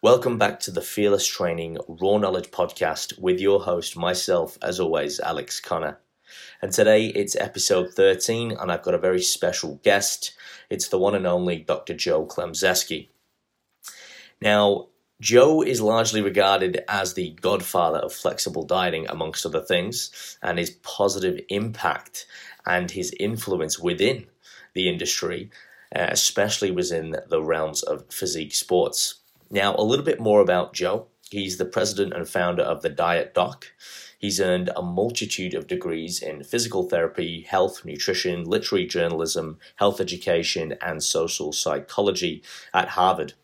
Welcome back to the Fearless Training Raw Knowledge Podcast with your host, myself, as always, Alex Connor. And today it's episode 13, and I've got a very special guest. It's the one and only Dr. Joe Klemczewski. Now, Joe is largely regarded as the godfather of flexible dieting, amongst other things, and his positive impact and his influence within the industry, uh, especially within the realms of physique sports. Now, a little bit more about Joe. He's the president and founder of the Diet Doc. He's earned a multitude of degrees in physical therapy, health, nutrition, literary journalism, health education, and social psychology at Harvard.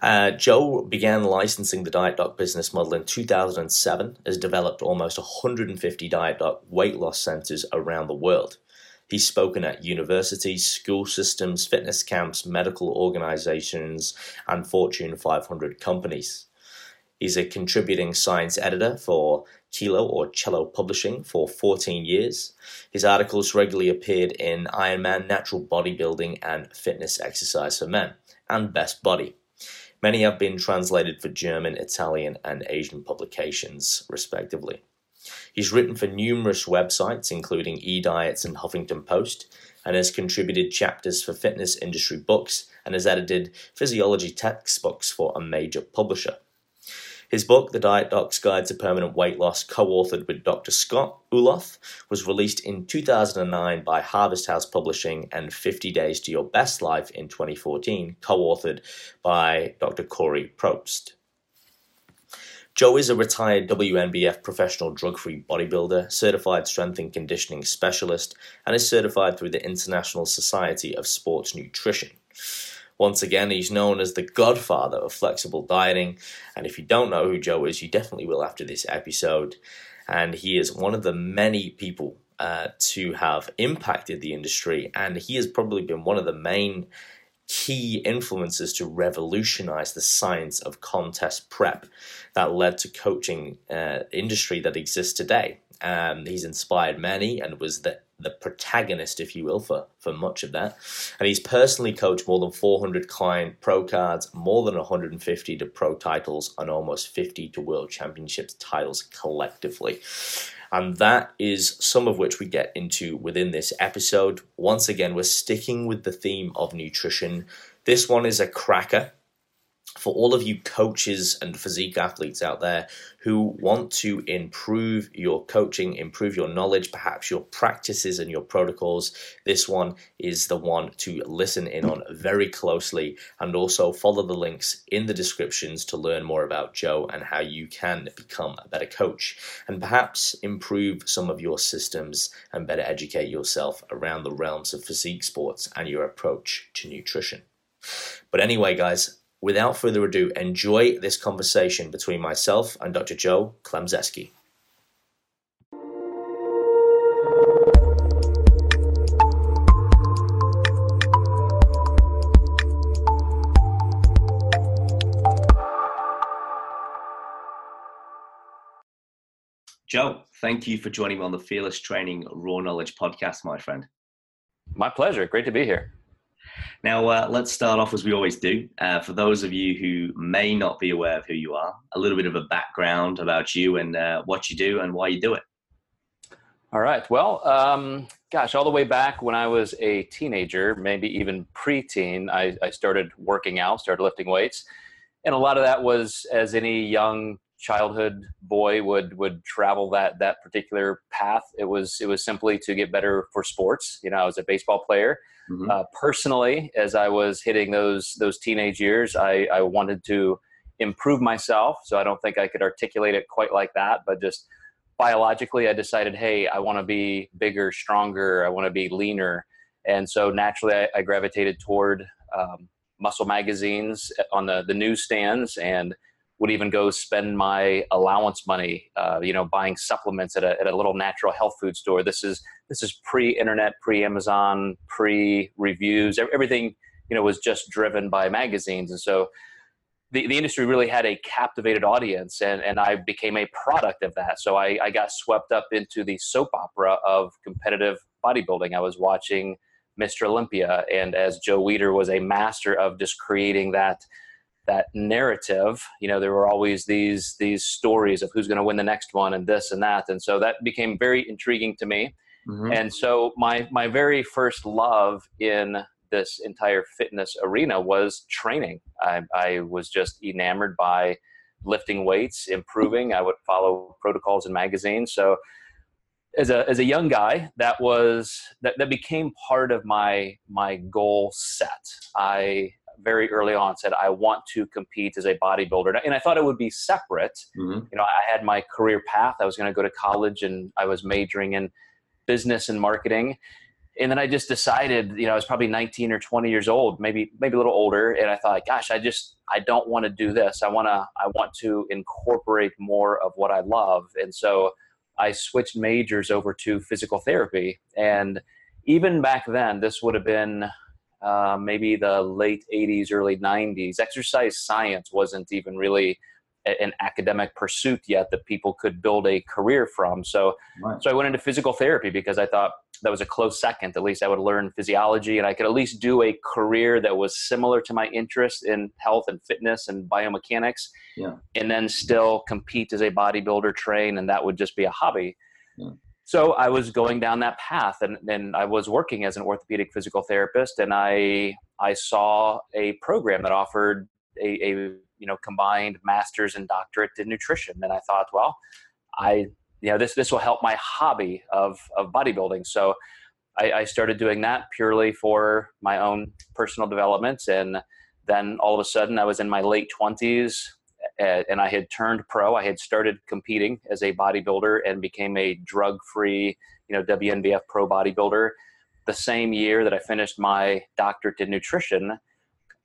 Uh, Joe began licensing the Diet Doc business model in 2007, has developed almost 150 Diet Doc weight loss centers around the world. He's spoken at universities, school systems, fitness camps, medical organizations, and Fortune 500 companies. He's a contributing science editor for Kilo or Cello Publishing for 14 years. His articles regularly appeared in Ironman, Natural Bodybuilding, and Fitness Exercise for Men, and Best Body. Many have been translated for German, Italian, and Asian publications, respectively. He's written for numerous websites, including eDiets and Huffington Post, and has contributed chapters for fitness industry books and has edited physiology textbooks for a major publisher. His book, The Diet Doc's Guide to Permanent Weight Loss, co authored with Dr. Scott Ulof, was released in 2009 by Harvest House Publishing, and 50 Days to Your Best Life in 2014, co authored by Dr. Corey Probst. Joe is a retired WNBF professional drug free bodybuilder, certified strength and conditioning specialist, and is certified through the International Society of Sports Nutrition. Once again, he's known as the godfather of flexible dieting, and if you don't know who Joe is, you definitely will after this episode. And he is one of the many people uh, to have impacted the industry, and he has probably been one of the main key influences to revolutionize the science of contest prep that led to coaching uh, industry that exists today. Um, he's inspired many and was the, the protagonist, if you will, for, for much of that. And he's personally coached more than 400 client pro cards, more than 150 to pro titles, and almost 50 to world championships titles collectively. And that is some of which we get into within this episode. Once again, we're sticking with the theme of nutrition. This one is a cracker for all of you coaches and physique athletes out there who want to improve your coaching, improve your knowledge, perhaps your practices and your protocols, this one is the one to listen in on very closely and also follow the links in the descriptions to learn more about Joe and how you can become a better coach and perhaps improve some of your systems and better educate yourself around the realms of physique sports and your approach to nutrition. But anyway, guys, without further ado, enjoy this conversation between myself and Dr. Joe Klemczewski. Joe, thank you for joining me on the Fearless Training Raw Knowledge podcast, my friend. My pleasure. Great to be here. Now, uh, let's start off as we always do. Uh, for those of you who may not be aware of who you are, a little bit of a background about you and uh, what you do and why you do it. All right. Well, um, gosh, all the way back when I was a teenager, maybe even preteen, I, I started working out, started lifting weights. And a lot of that was as any young childhood boy would would travel that that particular path it was it was simply to get better for sports you know i was a baseball player Mm-hmm. Uh, personally, as I was hitting those those teenage years, I, I wanted to improve myself. So I don't think I could articulate it quite like that, but just biologically, I decided, hey, I want to be bigger, stronger. I want to be leaner, and so naturally, I, I gravitated toward um, muscle magazines on the the newsstands and would even go spend my allowance money, uh, you know, buying supplements at a, at a little natural health food store. This is this is pre-internet, pre-Amazon, pre-reviews. Everything, you know, was just driven by magazines, and so the, the industry really had a captivated audience, and, and I became a product of that. So I, I got swept up into the soap opera of competitive bodybuilding. I was watching Mr. Olympia, and as Joe Weider was a master of just creating that that narrative. You know, there were always these these stories of who's going to win the next one and this and that, and so that became very intriguing to me. Mm-hmm. And so my my very first love in this entire fitness arena was training. I, I was just enamored by lifting weights, improving. I would follow protocols in magazines. So as a as a young guy, that was that, that became part of my my goal set. I very early on said I want to compete as a bodybuilder, and I thought it would be separate. Mm-hmm. You know, I had my career path. I was going to go to college, and I was majoring in business and marketing. And then I just decided, you know, I was probably 19 or 20 years old, maybe maybe a little older, and I thought, gosh, I just I don't want to do this. I want to I want to incorporate more of what I love, and so I switched majors over to physical therapy. And even back then, this would have been uh, maybe the late 80s, early 90s. Exercise science wasn't even really an academic pursuit yet that people could build a career from. So, right. so I went into physical therapy because I thought that was a close second. At least I would learn physiology and I could at least do a career that was similar to my interest in health and fitness and biomechanics. Yeah. And then still compete as a bodybuilder, train, and that would just be a hobby. Yeah. So I was going down that path and then I was working as an orthopedic physical therapist and I I saw a program that offered a, a you know combined master's and doctorate in nutrition. And i thought well i you know this this will help my hobby of of bodybuilding. So I, I started doing that purely for my own personal development. And then all of a sudden i was in my late 20s and i had turned pro i had started competing as a bodybuilder and became a drug free you know wnbf pro bodybuilder the same year that i finished my doctorate in nutrition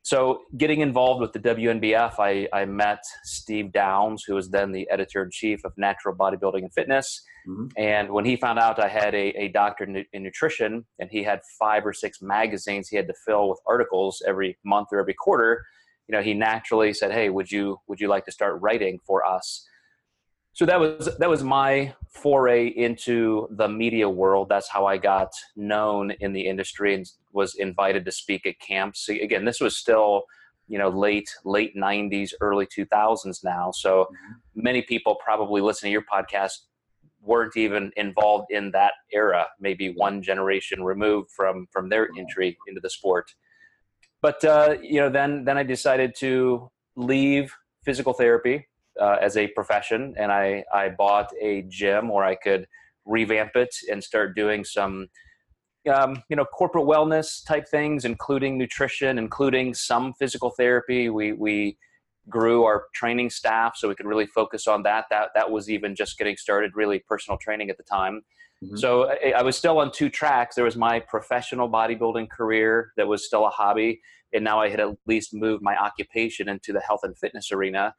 so, getting involved with the WNBF, I, I met Steve Downs, who was then the editor in chief of Natural Bodybuilding and Fitness. Mm-hmm. And when he found out I had a, a doctorate in, in, nutrition and he had five or six magazines he had to fill with articles every month or every quarter, you know, he naturally said, "Hey, would you would you like to start writing for us?" so that was that was my foray into the media world. That's how i got known in the industry and was invited to speak at camps. Again this was still you know late late 90s early 2000s now. So mm-hmm. many people probably listening to your podcast weren't even involved in that era maybe one generation removed from from their entry into the sport but uh, you know then then i decided to leave physical therapy uh, as a profession, and I I bought a gym where I could revamp it and start doing some um, you know corporate wellness type things, including nutrition, including some physical therapy. We we grew our training staff so we could really focus on that. That that was even just getting started, really personal training at the time. Mm-hmm. So I, I, was still on two tracks. There was my professional bodybuilding career that was still a hobby, and now I had at least moved my occupation into the health and fitness arena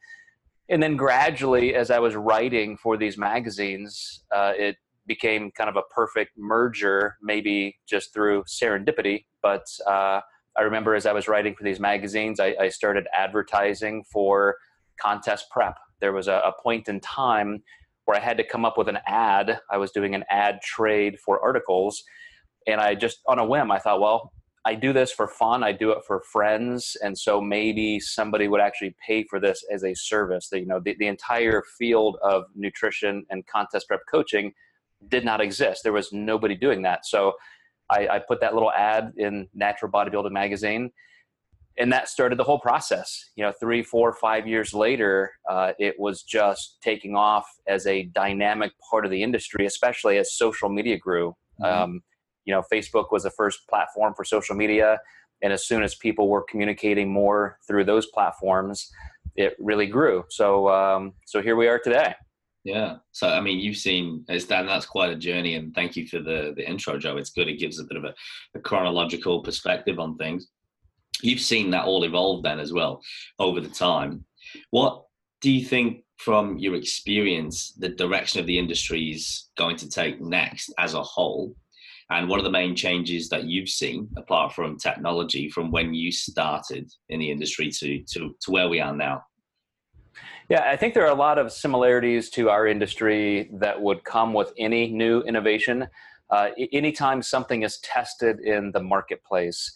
and then gradually as i was writing for these magazines uh, it became kind of a perfect merger maybe just through serendipity but uh, i remember as i was writing for these magazines i, I started advertising for contest prep there was a, a point in time where i had to come up with an ad i was doing an ad trade for articles and i just on a whim i thought well I do this for fun. I do it for friends, and so maybe somebody would actually pay for this as a service. That you know, the, the entire field of nutrition and contest prep coaching did not exist. There was nobody doing that. So I, I put that little ad in Natural Bodybuilding magazine, and that started the whole process. You know, three, four, five years later, uh, it was just taking off as a dynamic part of the industry, especially as social media grew. Mm-hmm. Um, you know facebook was the first platform for social media. And as soon as people were communicating more through those platforms it really grew. So um, so here we are today. Yeah. So i mean you've seen it's that that's quite a journey. And thank you for the the intro joe. It's good. It gives a bit of a, a chronological perspective on things you've seen that all evolve then as well over the time what do you think from your experience the direction of the industry is going to take next as a whole and what are the main changes that you've seen, apart from technology, from when you started in the industry to, to, to where we are now? Yeah, I think there are a lot of similarities to our industry that would come with any new innovation. Uh, anytime something is tested in the marketplace,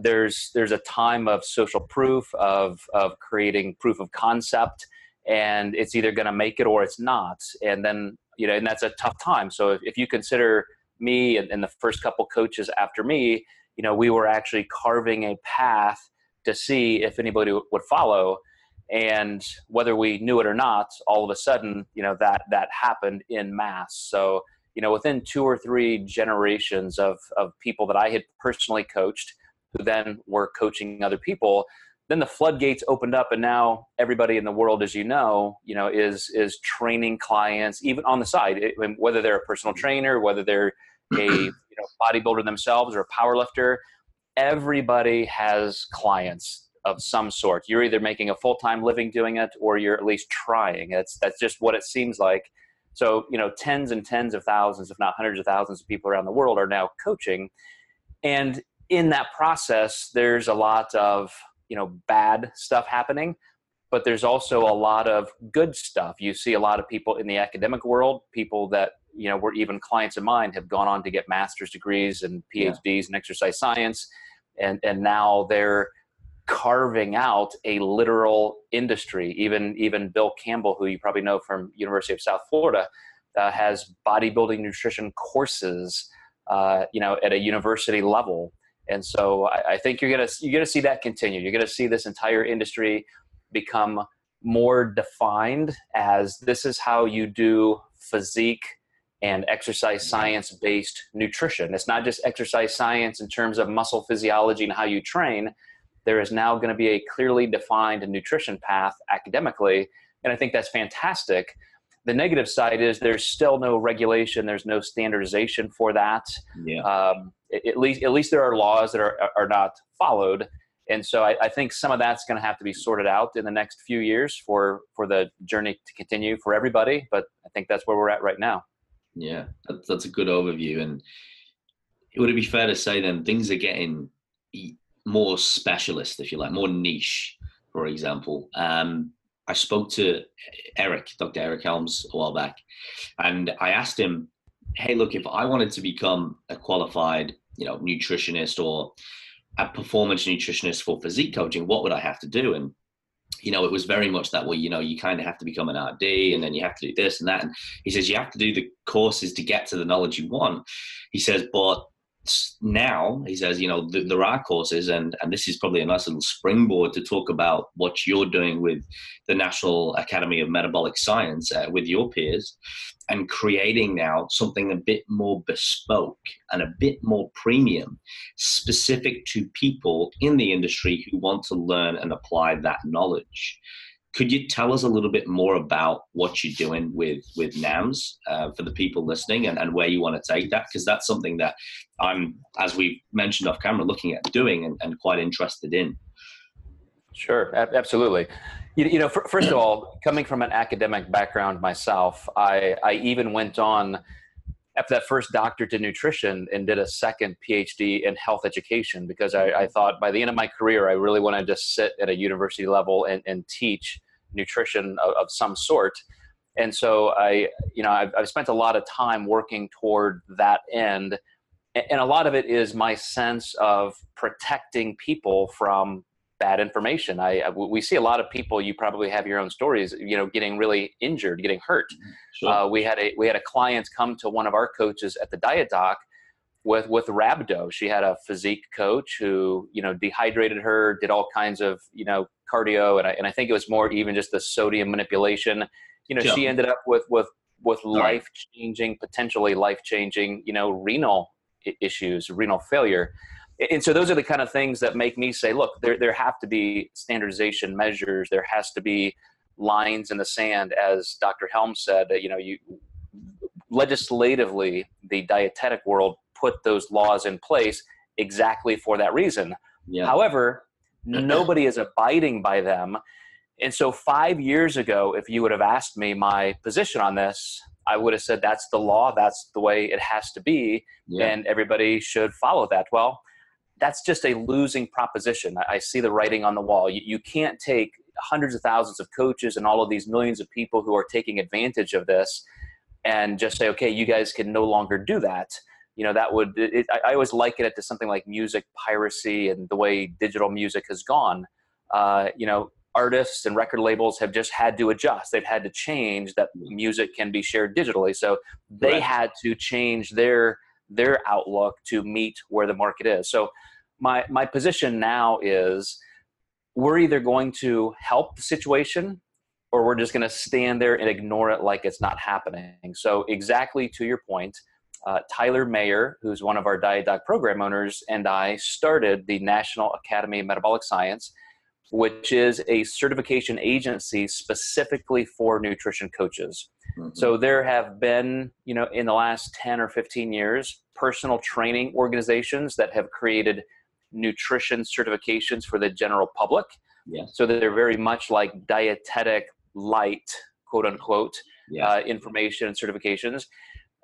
there's there's a time of social proof of of creating proof of concept and it's either going to make it or it's not. And then you know and that's a tough time. So if, if you consider me and, and, the first couple coaches after me you know we were actually carving a path to see if anybody would follow. And whether we knew it or not all of a sudden you know that that happened in mass so you know within two or three generations of of people that i had personally coached who then were coaching other people then the floodgates opened up and now everybody in the world as you know you know is is training clients even on the side it, whether they're a personal trainer whether they're a you know bodybuilder themselves or a power lifter everybody has clients of some sort. You're either making a full-time living doing it or you're at least trying. That's that's just what it seems like. So you know tens and tens of thousands if not hundreds of thousands of people around the world are now coaching. And in that process there's a lot of you know bad stuff happening but there's also a lot of good stuff. You see a lot of people in the academic world people that you know were even clients of mine have gone on to get master's degrees and phds yeah. in exercise science and and now they're carving out a literal industry. Even even bill campbell who you probably know from university of south florida uh, has bodybuilding nutrition courses uh, you know at a university level and so I, I think you're gonna you're gonna see that continue. You're gonna see this entire industry become more defined as this is how you do physique and exercise science based nutrition. It's not just exercise science in terms of muscle physiology and how you train. There is now going to be a clearly defined nutrition path academically. And I think that's fantastic. The negative side is there's still no regulation, there's no standardization for that. Yeah. Um, at least at least there are laws that are are not followed and so I, I think some of that's going to have to be sorted out in the next few years for for the journey to continue for everybody but i think that's where we're at right now yeah that's, that's a good overview and would it be fair to say then things are getting more specialist if you like more niche for example um, i spoke to eric dr eric helms a while back and i asked him hey, look, if I wanted to become a qualified, you know, nutritionist or a performance nutritionist for physique coaching, what would I have to do? And you know, it was very much that way, you know, you kind of have to become an RD and then you have to do this and that. And he says, you have to do the courses to get to the knowledge you want. He says, but now he says you know th- there are courses and and this is probably a nice little springboard to talk about what you're doing with the national academy of metabolic science uh, with your peers and creating now something a bit more bespoke and a bit more premium specific to people in the industry who want to learn and apply that knowledge could you tell us a little bit more about what you're doing with with NAMS uh, for the people listening and, and where you want to take that? Because that's something that I'm, as we mentioned off camera, looking at doing and, and quite interested in. Sure, absolutely. You, you know, first of all, coming from an academic background myself, I, I even went on after that first doctorate in nutrition and did a second PhD in health education because I, I, thought by the end of my career I really wanted to just sit at a university level and, and teach nutrition of, of some sort. And so I, you know, I've, I've spent a lot of time working toward that end. And a lot of it is my sense of protecting people from bad information. I we see a lot of people. You probably have your own stories. You know, getting really injured, getting hurt. Sure. Uh, we had a we had a client come to one of our coaches at the diet doc with with rhabdo. She had a physique coach who you know dehydrated her, did all kinds of you know cardio, and I, and I think it was more even just the sodium manipulation. You know, yeah. she ended up with with with life changing, potentially life changing, you know, renal issues, renal failure. And so those are the kind of things that make me say, look, there there have to be standardization measures. There has to be lines in the sand, as Dr. Helm said. You know, you legislatively, the dietetic world put those laws in place exactly for that reason. Yeah. However, nobody is abiding by them. And so, five years ago, if you would have asked me my position on this, I would have said that's the law, that's the way it has to be, yeah. and everybody should follow that. Well, that's just a losing proposition. I see the writing on the wall. You, you can't take hundreds of thousands of coaches and all of these millions of people who are taking advantage of this and just say, okay, you guys can no longer do that you know that would it, I, always liken it to something like music piracy and the way digital music has gone. Uh, you know artists and record labels have just had to adjust. They've had to change that music can be shared digitally. So they right. had to change their their outlook to meet where the market is. So my my position now is we're either going to help the situation or we're just going to stand there and ignore it like it's not happening. So exactly to your point uh, Tyler Mayer, who's one of our Diet Doc program owners, and I started the National Academy of Metabolic Science, which is a certification agency specifically for nutrition coaches. Mm-hmm. So there have been, you know, in the last 10 or 15 years, personal training organizations that have created nutrition certifications for the general public. Yeah. So that they're very much like dietetic light, quote unquote, yeah. uh, information and certifications.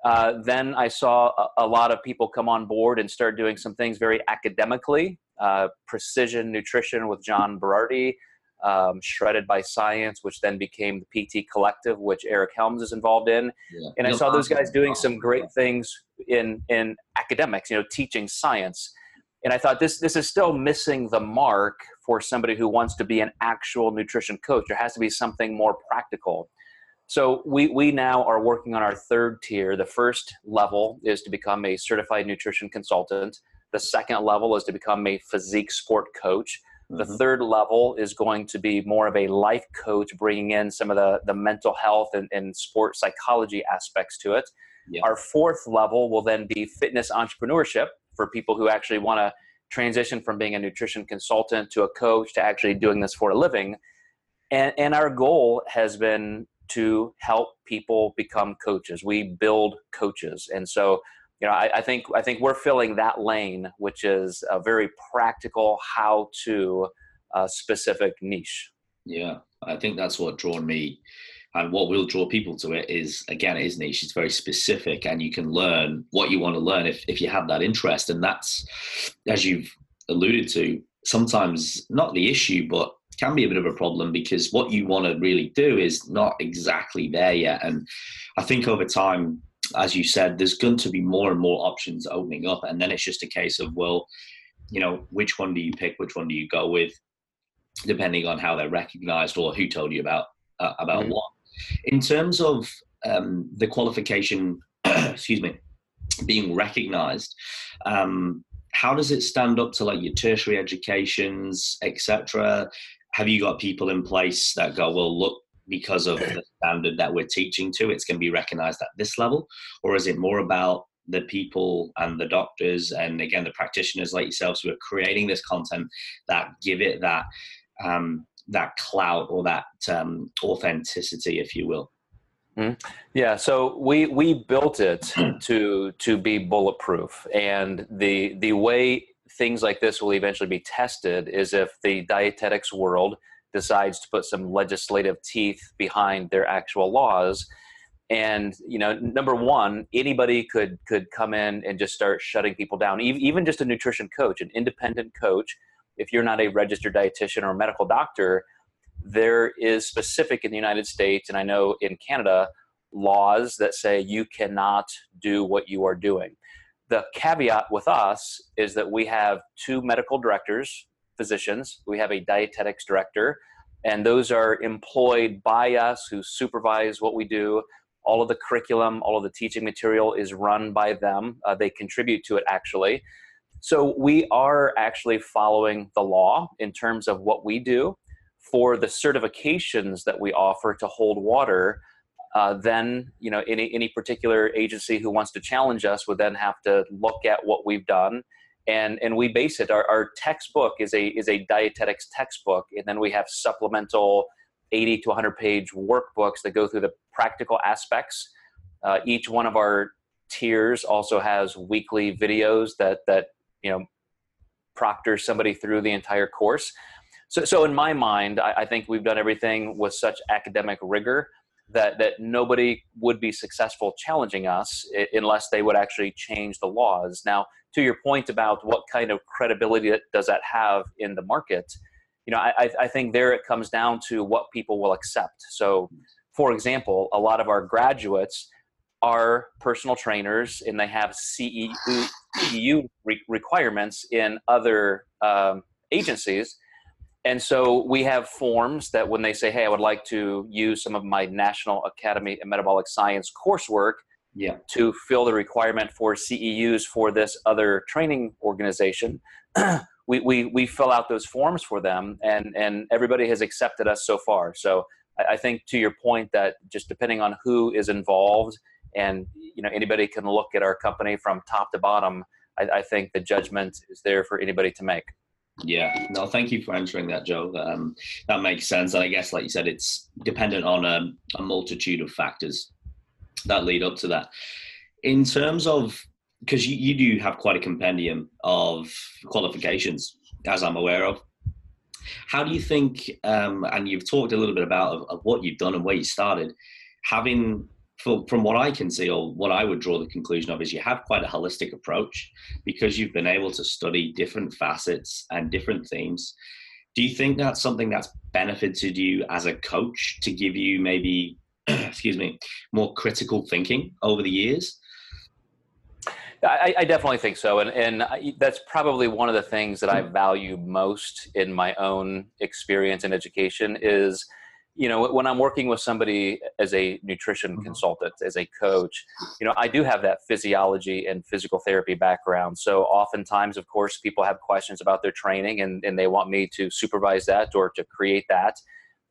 Uh, then I saw a, a, lot of people come on board and start doing some things very academically. Uh, precision nutrition with John Berardi, um, Shredded by Science, which then became the PT Collective, which Eric Helms is involved in. Yeah. And I saw those guys doing some great things in in academics, you know, teaching science. And I thought this this is still missing the mark for somebody who wants to be an actual nutrition coach. There has to be something more practical. So we, we now are working on our third tier. The first level is to become a certified nutrition consultant. The second level is to become a physique sport coach. The mm-hmm. third level is going to be more of a life coach, bringing in some of the, the mental health and, and sport psychology aspects to it. Yeah. Our fourth level will then be fitness entrepreneurship for people who actually want to transition from being a nutrition consultant to a coach to actually doing this for a living. And, and our goal has been to help people become coaches. We build coaches, and so you know I, I think I think we're filling that lane, which is a very practical how-to uh, specific niche. Yeah, I think that's what drawn me and what will draw people to it is again it is niche it's very specific and you can learn what you want to learn if, if you have that interest and that's as you've alluded to sometimes not the issue but can be a bit of a problem because what you want to really do is not exactly there yet. And I think over time, as you said, there's going to be more and more options opening up. And then it's just a case of, well, you know, which one do you pick? Which one do you go with? Depending on how they're recognized or who told you about uh, about mm-hmm. what. In terms of um, the qualification, excuse me, being recognized, um, how does it stand up to like your tertiary educations, etc.? Have you got people in place that go, well, look, because of the standard that we're teaching to, it's going to be recognized at this level? Or is it more about the people and the doctors and again the practitioners like yourselves who are creating this content that give it that um, that clout or that um, authenticity, if you will? Mm-hmm. Yeah, so we we built it to to be bulletproof, and the the way things like this will eventually be tested is if the dietetics world decides to put some legislative teeth behind their actual laws. And you know number one anybody could could come in and just start shutting people down. Even just a nutrition coach an independent coach if you're not a registered dietitian or a medical doctor there is specific in the united states and i know in canada laws that say you cannot do what you are doing the caveat with us is that we have two medical directors, physicians, we have a dietetics director, and those are employed by us who supervise what we do. All of the curriculum, all of the teaching material is run by them. Uh, they contribute to it actually. So we are actually following the law in terms of what we do. For the certifications that we offer to hold water, uh, then you know any any particular agency who wants to challenge us would then have to look at what we've done. And and we base it our, our textbook is a is a dietetics textbook and then we have supplemental 80 to 100 page workbooks that go through the practical aspects. Uh, each one of our tiers also has weekly videos that that you know proctor somebody through the entire course. So so in my mind I, I think we've done everything with such academic rigor that that nobody would be successful challenging us unless they would actually change the laws. Now, to your point about what kind of credibility does that have in the market, you know, I, I think there it comes down to what people will accept. So, for example, a lot of our graduates are personal trainers and they have CEU, requirements in other um, agencies. And so we have forms that when they say, hey, I would like to use some of my National Academy of Metabolic Science coursework yeah. to fill the requirement for CEUs for this other training organization, we, we, we fill out those forms for them and, and everybody has accepted us so far. So I, I think to your point that just depending on who is involved and you know anybody can look at our company from top to bottom I, I, think the judgment is there for anybody to make yeah. No thank you for answering that joe. Um, that makes sense. And i guess like you said it's dependent on a, a multitude of factors that lead up to that. In terms of because you, you do have quite a compendium of qualifications as i'm aware of. How do you think um, and you've talked a little bit about of, of what you've done and where you started having from, from what I can see, or what I would draw the conclusion of, is you have quite a holistic approach because you've been able to study different facets and different themes. Do you think that's something that's benefited you as a coach to give you maybe, excuse me, more critical thinking over the years? I, I, definitely think so, and and I, that's probably one of the things that I value most in my own experience and education is you know when i'm working with somebody as a nutrition mm-hmm. consultant as a coach you know i do have that physiology and physical therapy background so oftentimes of course people have questions about their training and, and they want me to supervise that or to create that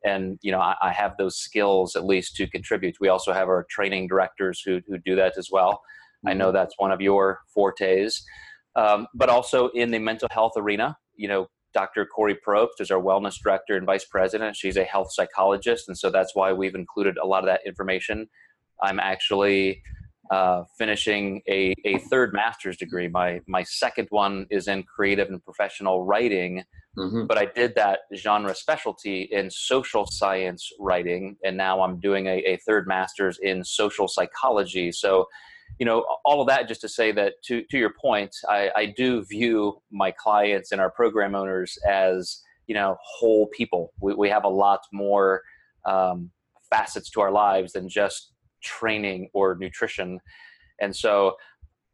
and you know I, I have those skills at least to contribute we also have our training directors who, who do that as well mm-hmm. i know mm-hmm. that's one of your fortes um, but also in the mental health arena you know Dr. Corey Probst is our wellness director and vice president. She's a health psychologist, and so that's why we've included a lot of that information. I'm actually uh, finishing a, a third master's degree. My my second one is in creative and professional writing, mm-hmm. but I did that genre specialty in social science writing, and now I'm doing a, a third master's in social psychology. So you know all of that just to say that to, to your point I, I do view my clients and our program owners as you know whole people. We, we have a lot more um, facets to our lives than just training or nutrition. And so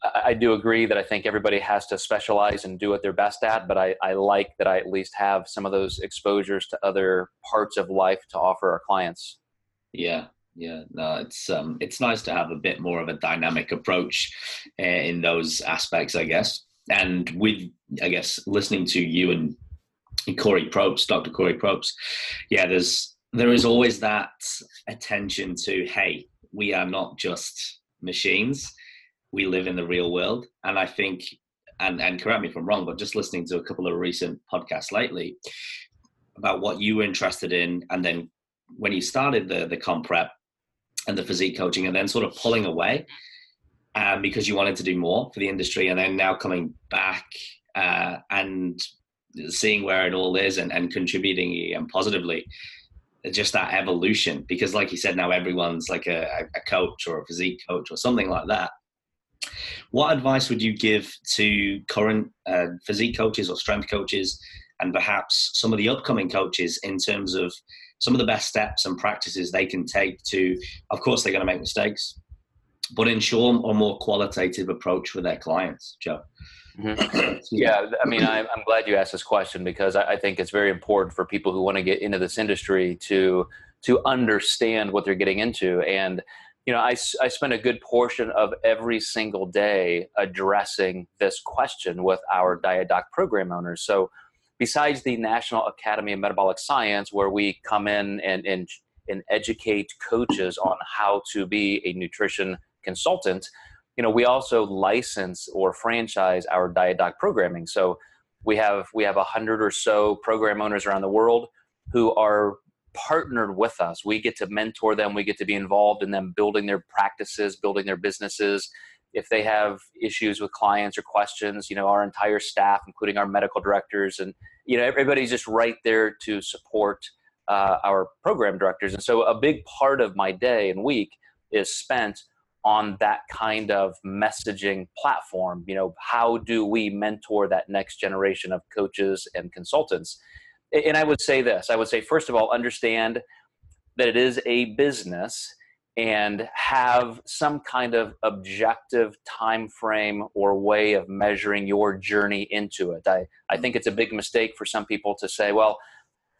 I, I, do agree that i think everybody has to specialize and do what they're best at but I, I like that i at least have some of those exposures to other parts of life to offer our clients. Yeah yeah no it's um it's nice to have a bit more of a dynamic approach uh, in those aspects i guess. And with i guess listening to you and corey probst dr corey probst yeah there's there is always that attention to hey we are not just machines. We live in the real world. And i think and and correct me if i'm wrong but just listening to a couple of recent podcasts lately about what you were interested in and then when you started the the comp prep and the physique coaching and then sort of pulling away um, because you wanted to do more for the industry and then now coming back uh, and seeing where it all is and, and contributing and positively just that evolution. Because like you said now everyone's like a, a coach or a physique coach or something like that. What advice would you give to current uh, physique coaches or strength coaches and perhaps some of the upcoming coaches in terms of some of the best steps and practices they can take to, of course, they're going to make mistakes, but ensure a more qualitative approach for their clients, Joe. Mm-hmm. yeah, I mean, I'm, I'm, glad you asked this question because I, I think it's very important for people who want to get into this industry to to understand what they're getting into. And you know, I, I spend a good portion of every single day addressing this question with our DietDoc program owners. So besides the National Academy of Metabolic Science, where we come in and, and, and educate coaches on how to be a nutrition consultant, you know, we also license or franchise our diet doc programming. So we have we have a hundred or so program owners around the world who are partnered with us. We get to mentor them. We get to be involved in them building their practices, building their businesses, if they have issues with clients or questions, you know, our entire staff, including our medical directors, and you know, everybody's just right there to support uh, our program directors. And so, a big part of my day and week is spent on that kind of messaging platform. You know, how do we mentor that next generation of coaches and consultants? And I would say this: I would say, first of all, understand that it is a business and have some kind of objective time frame or way of measuring your journey into it. I, I think it's a big mistake for some people to say, well,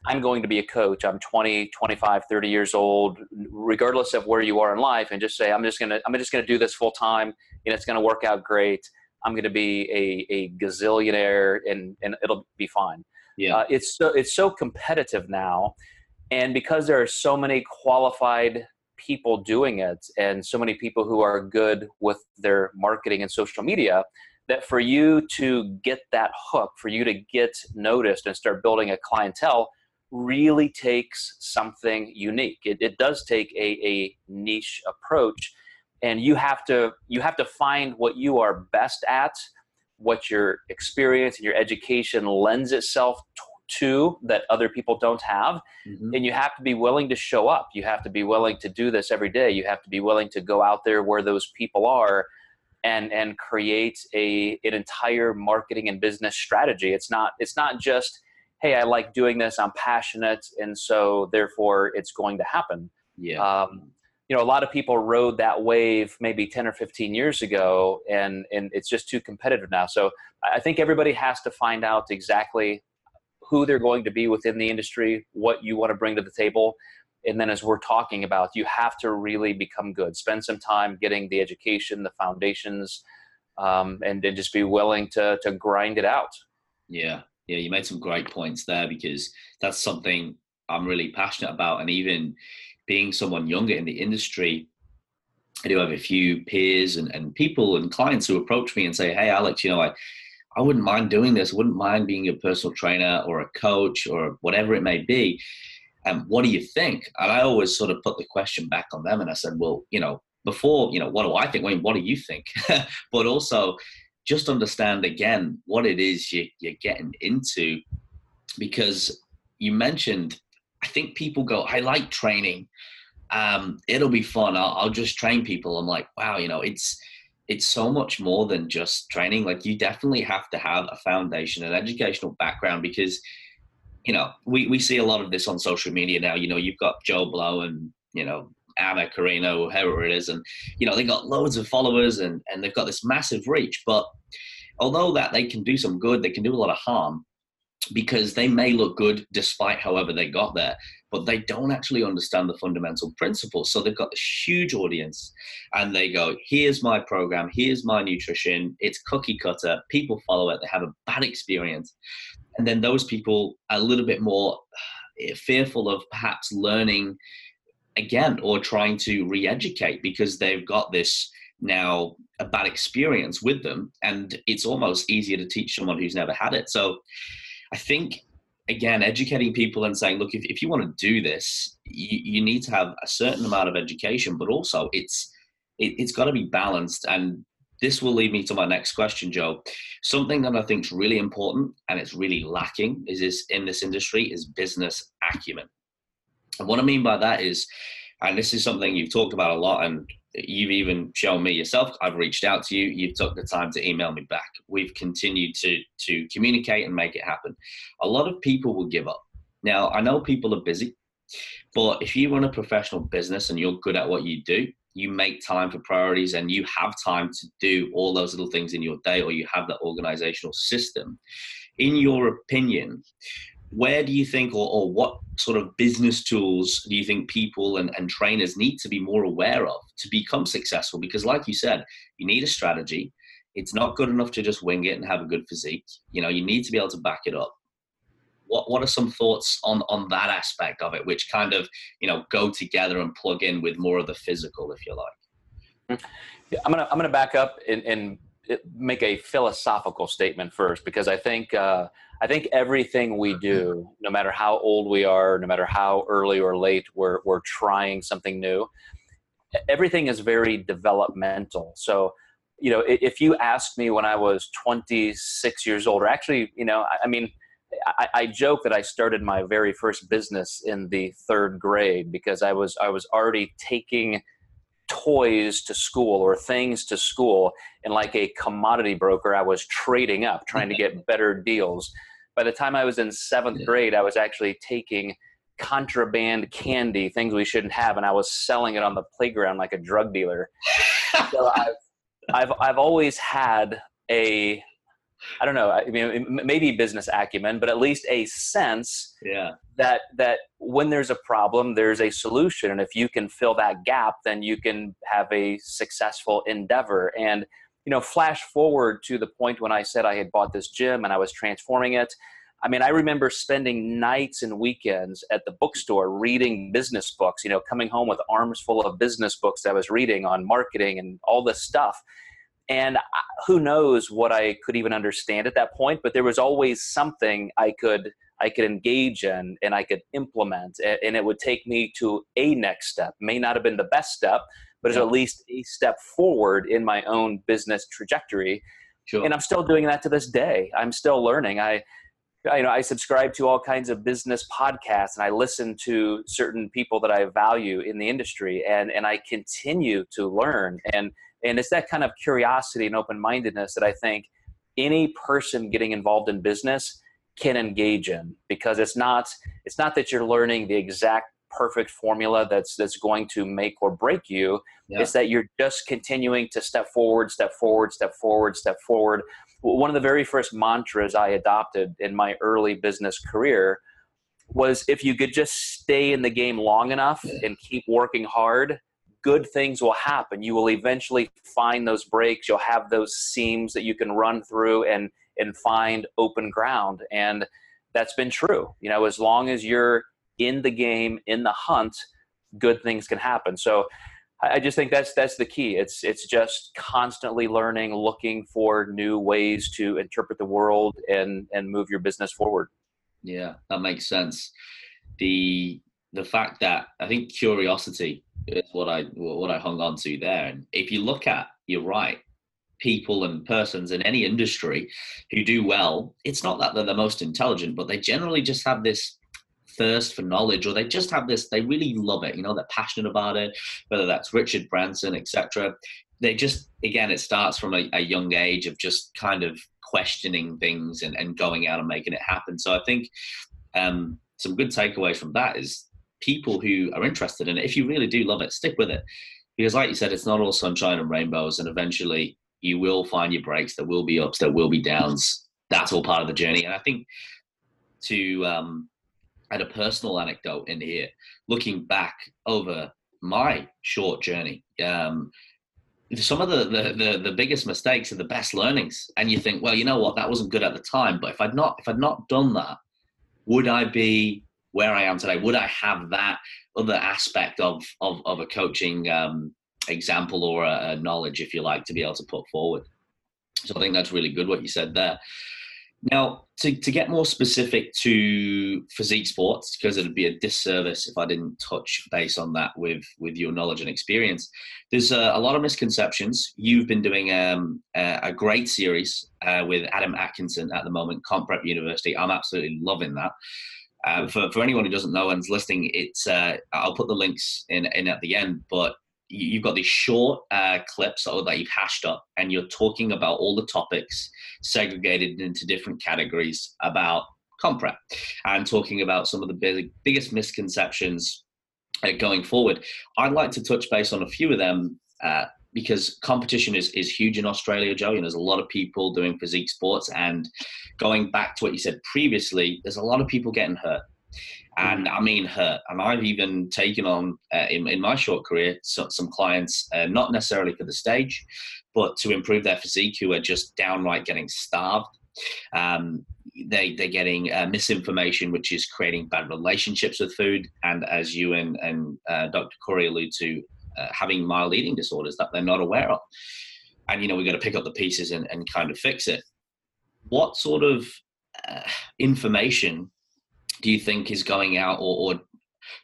I'm going to be a coach. I'm 20, 25, 30 years old, regardless of where you are in life, and just say, I'm just gonna, I'm just gonna do this full time, and it's gonna work out great. I'm gonna be a, a gazillionaire, and and it'll be fine. Yeah, uh, it's so it's so competitive now, and because there are so many qualified people doing it and so many people who are good with their marketing and social media that for you to get that hook for you to get noticed and start building a clientele really takes something unique. It, it does take a, a niche approach and you have to you have to find what you are best at what your experience and your education lends itself to that other people don't have. Mm-hmm. and you have to be willing to show up. You have to be willing to do this every day. You have to be willing to go out there where those people are and and create a an entire marketing and business strategy. It's not it's not just hey i like doing this. I'm passionate. And so therefore it's going to happen. Yeah. Um, you know a lot of people rode that wave maybe 10 or 15 years ago and and it's just too competitive now. So i think everybody has to find out exactly who they're going to be within the industry, what you want to bring to the table. And then, as we're talking about, you have to really become good. Spend some time getting the education, the foundations, um, and, and just be willing to, to grind it out. Yeah. Yeah. You made some great points there because that's something I'm really passionate about. And even being someone younger in the industry, I do have a few peers and, and people and clients who approach me and say, Hey, Alex, you know, I, I wouldn't mind doing this. I wouldn't mind being a personal trainer or a coach or whatever it may be. And what do you think? And I always sort of put the question back on them and I said, well, you know, before, you know, what do I think? Wayne, what do you think? but also just understand again what it is you, you're getting into because you mentioned, I think people go, I like training. Um, it'll be fun. I'll, I'll just train people. I'm like, wow, you know, it's, it's so much more than just training. Like you definitely have to have a foundation, an educational background because, you know, we, we see a lot of this on social media now. You know, you've got Joe Blow and, you know, Anna Karina, whoever it is, and you know, they got loads of followers and, and they've got this massive reach. But although that they can do some good, they can do a lot of harm because they may look good despite however they got there but they don't actually understand the fundamental principles. So they've got this huge audience and they go, here's my program, here's my nutrition, it's cookie cutter, people follow it, they have a bad experience. And then those people are a little bit more eh, fearful of perhaps learning again or trying to re educate because they've got this now a bad experience with them and it's almost easier to teach someone who's never had it. So I think again, educating people and saying, look, if, if you want to do this, you, you need to have a certain amount of education, but also it's it, it's got to be balanced. And this will lead me to my next question, Joe. Something that I think is really important and it's really lacking is this in this industry is business acumen. And what I mean by that is, and this is something you've talked about a lot, and you've even shown me yourself i've reached out to you you've took the time to email me back. We've continued to to communicate and make it happen. A lot of people will give up. Now i know people are busy but if you run a professional business and you're good at what you do you make time for priorities and you have time to do all those little things in your day or you have that organizational system. In your opinion where do you think or, or what sort of business tools do you think people and, and trainers need to be more aware of to become successful? Because like you said you need a strategy. It's not good enough to just wing it and have a good physique. You know you need to be able to back it up. What what are some thoughts on on that aspect of it which kind of you know go together and plug in with more of the physical if you like? Hmm. I'm gonna i'm gonna back up and, and make a philosophical statement first because i think uh, I think everything we do, no matter how old we are, no matter how early or late we're, we're trying something new, everything is very developmental. So, you know, if you asked me when I was 26 years old, or actually, you know, I, mean, I, I, joke that I started my very first business in the third grade because I was I was already taking toys to school or things to school, and like a commodity broker, I was trading up, trying to get better deals by the time I was in seventh grade, I was actually taking contraband candy, things we shouldn't have, and I was selling it on the playground like a drug dealer. so I've, I've, I've always had a, I don't know, I mean, maybe business acumen, but at least a sense yeah. that that when there's a problem, there's a solution, and if you can fill that gap, then you can have a successful endeavor. And you know, flash forward to the point when I said I had bought this gym and I was transforming it. I mean, I remember spending nights and weekends at the bookstore reading business books, you know, coming home with arms full of business books that I was reading on marketing and all this stuff. And who knows what I could even understand at that point, but there was always something I could I could engage in and I could implement and it would take me to a next step. May not have been the best step, but it's at least a step forward in my own business trajectory. Sure. And I'm still doing that to this day. I'm still learning. I you know, I subscribe to all kinds of business podcasts and I listen to certain people that I value in the industry and, and I continue to learn. And, and it's that kind of curiosity and open mindedness that I think any person getting involved in business can engage in because it's not, it's not that you're learning the exact perfect formula that's, that's going to make or break you. Yeah. It's that you're just continuing to step forward, step forward, step forward, step forward one of the very first mantras I adopted in my early business career was if you could just stay in the game long enough and keep working hard, good things will happen. You will eventually find those breaks. You'll have those seams that you can run through and and find open ground. And that's been true. You know, as long as you're in the game, in the hunt, good things can happen. So I just think that's that's the key. It's it's just constantly learning, looking for new ways to interpret the world and and move your business forward. Yeah, that makes sense. The the fact that I think curiosity is what I what I hung on to there. And if you look at, you're right, people and persons in any industry who do well, it's not that they're the most intelligent, but they generally just have this thirst for knowledge or they just have this they really love it. You know they're passionate about it whether that's richard branson etc they just again it starts from a, a, young age of just kind of questioning things and, and going out and making it happen. So i think um, some good takeaways from that is people who are interested in it if you really do love it stick with it. Because like you said it's not all sunshine and rainbows and eventually you will find your breaks there will be ups there will be downs. That's all part of the journey. And i think to um, and a personal anecdote in here, looking back over my short journey. Um, some of the, the, the the biggest mistakes are the best learnings, and you think, well, you know what, that wasn't good at the time, but if I'd not if I'd not done that, would I be where I am today? Would I have that other aspect of of, of a coaching um, example or a, a knowledge, if you like, to be able to put forward? So I think that's really good what you said there. Now, to, to get more specific to physique sports, because it'd be a disservice if I didn't touch base on that with, with your knowledge and experience, there's a, a lot of misconceptions. You've been doing um, a, a, great series uh, with Adam Atkinson at the moment, Comp Prep University. I'm absolutely loving that. Uh, for, for anyone who doesn't know and's listening, it's uh, I'll put the links in, in at the end, but you've got these short uh, clips that you've hashed up and you're talking about all the topics segregated into different categories about comp prep and talking about some of the big, biggest misconceptions uh, going forward. I'd like to touch base on a few of them uh, because competition is, is huge in australia joe and there's a lot of people doing physique sports and going back to what you said previously there's a lot of people getting hurt and I mean hurt. And I've even taken on uh, in, in my short career so, some clients, uh, not necessarily for the stage, but to improve their physique, who are just downright getting starved. Um, they they're getting uh, misinformation, which is creating bad relationships with food, and as you and and uh, Dr. Corey allude to, having mild eating disorders that they're not aware of. And you know we've got to pick up the pieces and, and kind of fix it. What sort of uh, information do you think is going out or, or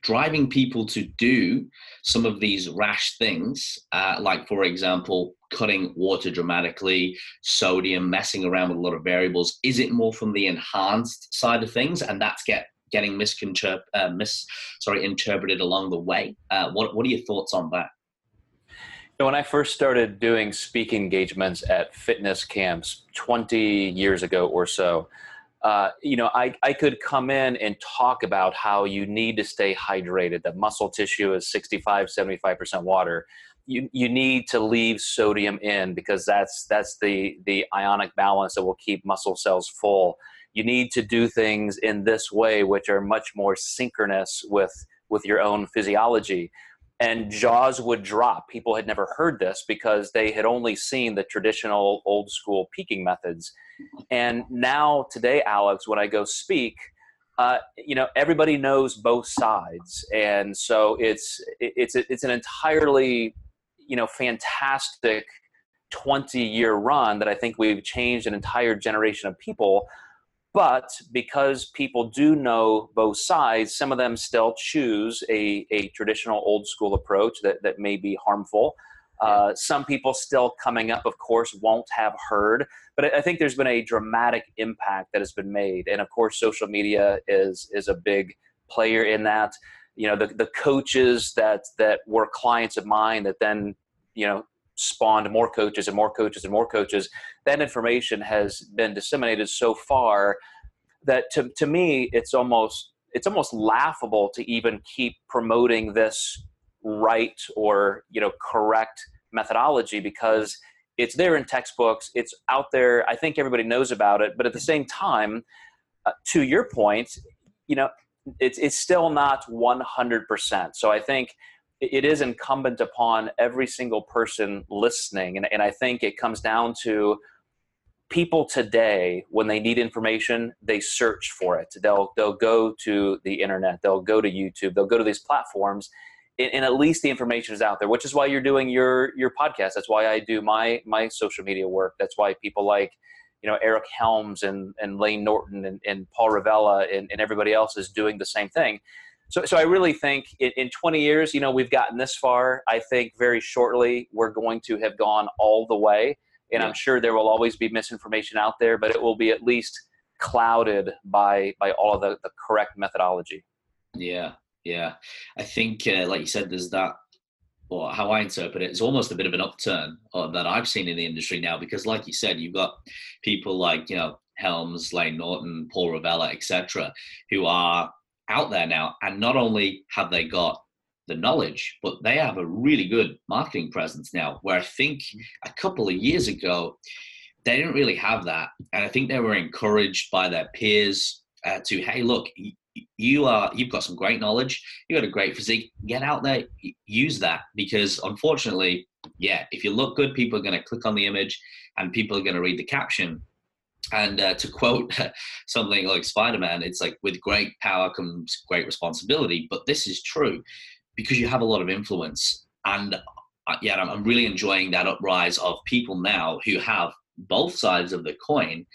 driving people to do some of these rash things, uh, like, for example, cutting water dramatically, sodium, messing around with a lot of variables? Is it more from the enhanced side of things, and that's get getting misconterp- uh, mis sorry interpreted along the way? Uh, what what are your thoughts on that? When I first started doing speaking engagements at fitness camps 20 years ago or so, uh, you know, I, I could come in and talk about how you need to stay hydrated, that muscle tissue is 65, 75% water. You, you need to leave sodium in because that's, that's the, the ionic balance that will keep muscle cells full. You need to do things in this way, which are much more synchronous with, with your own physiology and jaws would drop. People had never heard this because they had only seen the traditional old school peaking methods. And now, today, Alex, when I go speak, uh, you know, everybody knows both sides, and so it's it's it's an entirely you know fantastic 20 year run that I think we've changed an entire generation of people but because people do know both sides, some of them still choose a, a traditional old school approach that, that may be harmful. Uh, some people still coming up, of course, won't have heard, but I think there's been a dramatic impact that has been made, and of course, social media is is a big player in that. You know, the the coaches that that were clients of mine that then you know spawned more coaches and more coaches and more coaches. That information has been disseminated so far that to, to me it's almost it's almost laughable to even keep promoting this right or you know correct methodology because it's there in textbooks it's out there i think everybody knows about it but at the same time uh, to your point you know it's, it's still not 100% so i think it is incumbent upon every single person listening. And, and I think it comes down to people today, when they need information, they search for it. They'll, they'll go to the internet, they'll go to YouTube, they'll go to these platforms. And, and at least the information is out there, which is why you're doing your, your podcast. That's why I do my, my social media work. That's why people like, you know, Eric Helms and, and Layne Norton and, and Paul Revelia and, and everybody else is doing the same thing so, so I really think in, in 20 years, you know, we've gotten this far. I think very shortly we're going to have gone all the way. And yeah. I'm sure there will always be misinformation out there, but it will be at least clouded by by all of the, the correct methodology. Yeah, yeah. I think, uh, like you said, there's that or how I interpret it, it's almost a bit of an upturn uh, that I've seen in the industry now because, like you said, you've got people like you know Helms, Layne Norton, Paul Revelia, etc., who are out there now. And not only have they got the knowledge, but they have a really good marketing presence now. Where I think a couple of years ago, they didn't really have that. And I think they were encouraged by their peers uh, to, hey, look, you are you've got some great knowledge you've got a great physique get out there use that because unfortunately yeah if you look good people are going to click on the image and people are going to read the caption and uh, to quote something like Spider-Man, it's like with great power comes great responsibility. But this is true because you have a lot of influence, and uh, yeah, I'm, I'm really enjoying that uprise of people now who have both sides of the coin,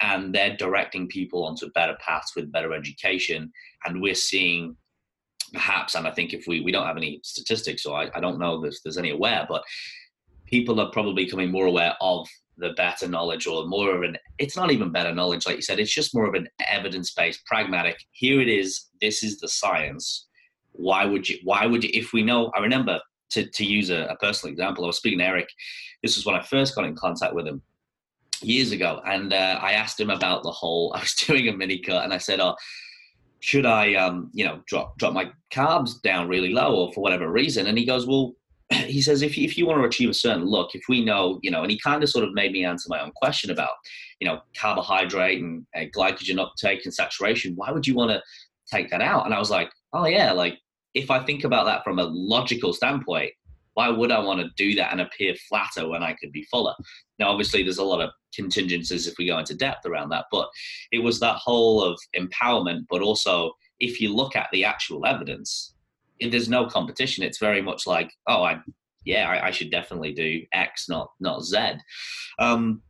and they're directing people onto better paths with better education. And we're seeing perhaps, and I think if we we don't have any statistics, so I, I don't know if there's any aware, but people are probably becoming more aware of the better knowledge or more of an it's not even better knowledge like you said it's just more of an evidence-based pragmatic here it is this is the science. Why would you why would you if we know i remember to, to use a, a personal example i was speaking to eric this was when i first got in contact with him years ago and uh, i asked him about the whole i was doing a mini cut and i said oh should i um you know drop drop my carbs down really low or for whatever reason? And he goes well he says if, if you want to achieve a certain look if we know you know and he kind of sort of made me answer my own question about you know carbohydrate and uh, glycogen uptake and saturation. Why would you want to take that out? And i was like oh yeah like if i think about that from a logical standpoint why would i want to do that and appear flatter when i could be fuller? Now obviously there's a lot of contingencies if we go into depth around that but it was that whole of empowerment but also if you look at the actual evidence there's no competition. It's very much like, oh, I, yeah, I, I should definitely do X, not not Z. Um,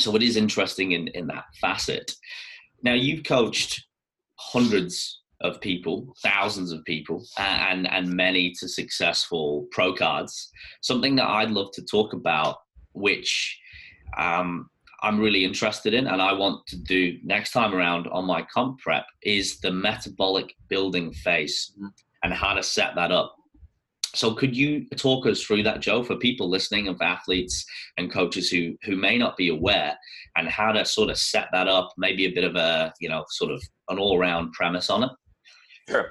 so it is interesting in in that facet. Now you've coached hundreds of people, thousands of people, and and many to successful pro cards. Something that I'd love to talk about, which um, I'm really interested in, and I want to do next time around on my comp prep, is the metabolic building phase and how to set that up. so could you talk us through that, Joe, for people listening and for athletes and coaches who who may not be aware and how to sort of set that up, maybe a bit of a, you know, sort of an all-around premise on it? Sure.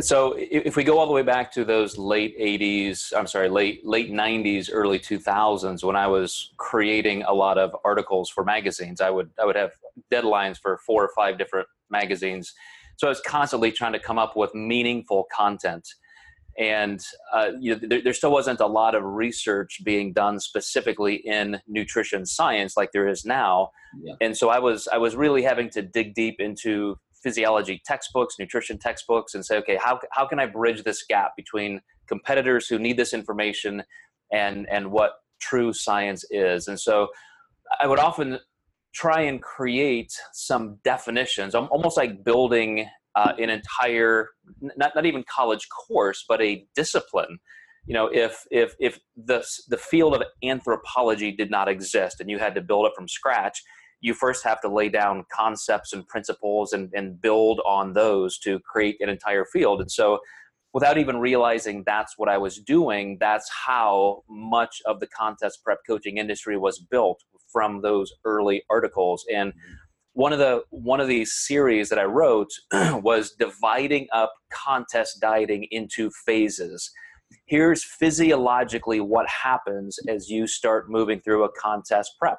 So if we go all the way back to those late 80s, I'm sorry, late late 90s, early 2000s when I was creating a lot of articles for magazines, I would I would have deadlines for four or five different magazines. So I was constantly trying to come up with meaningful content. And uh, you know, there, there, still wasn't a lot of research being done specifically in nutrition science like there is now. Yeah. and so i was i was really having to dig deep into physiology textbooks nutrition textbooks and say okay how, how can i bridge this gap between competitors who need this information and and what true science is? And so i would often try and create some definitions. Almost like building uh, an entire not, not even college course but a discipline. You know if if if the the field of anthropology did not exist and you had to build it from scratch you first have to lay down concepts and principles and, and build on those to create an entire field. And so without even realizing that's what i was doing that's how much of the contest prep coaching industry was built from those early articles and one of the one of these series that I wrote was dividing up contest dieting into phases. Here's physiologically what happens as you start moving through a contest prep.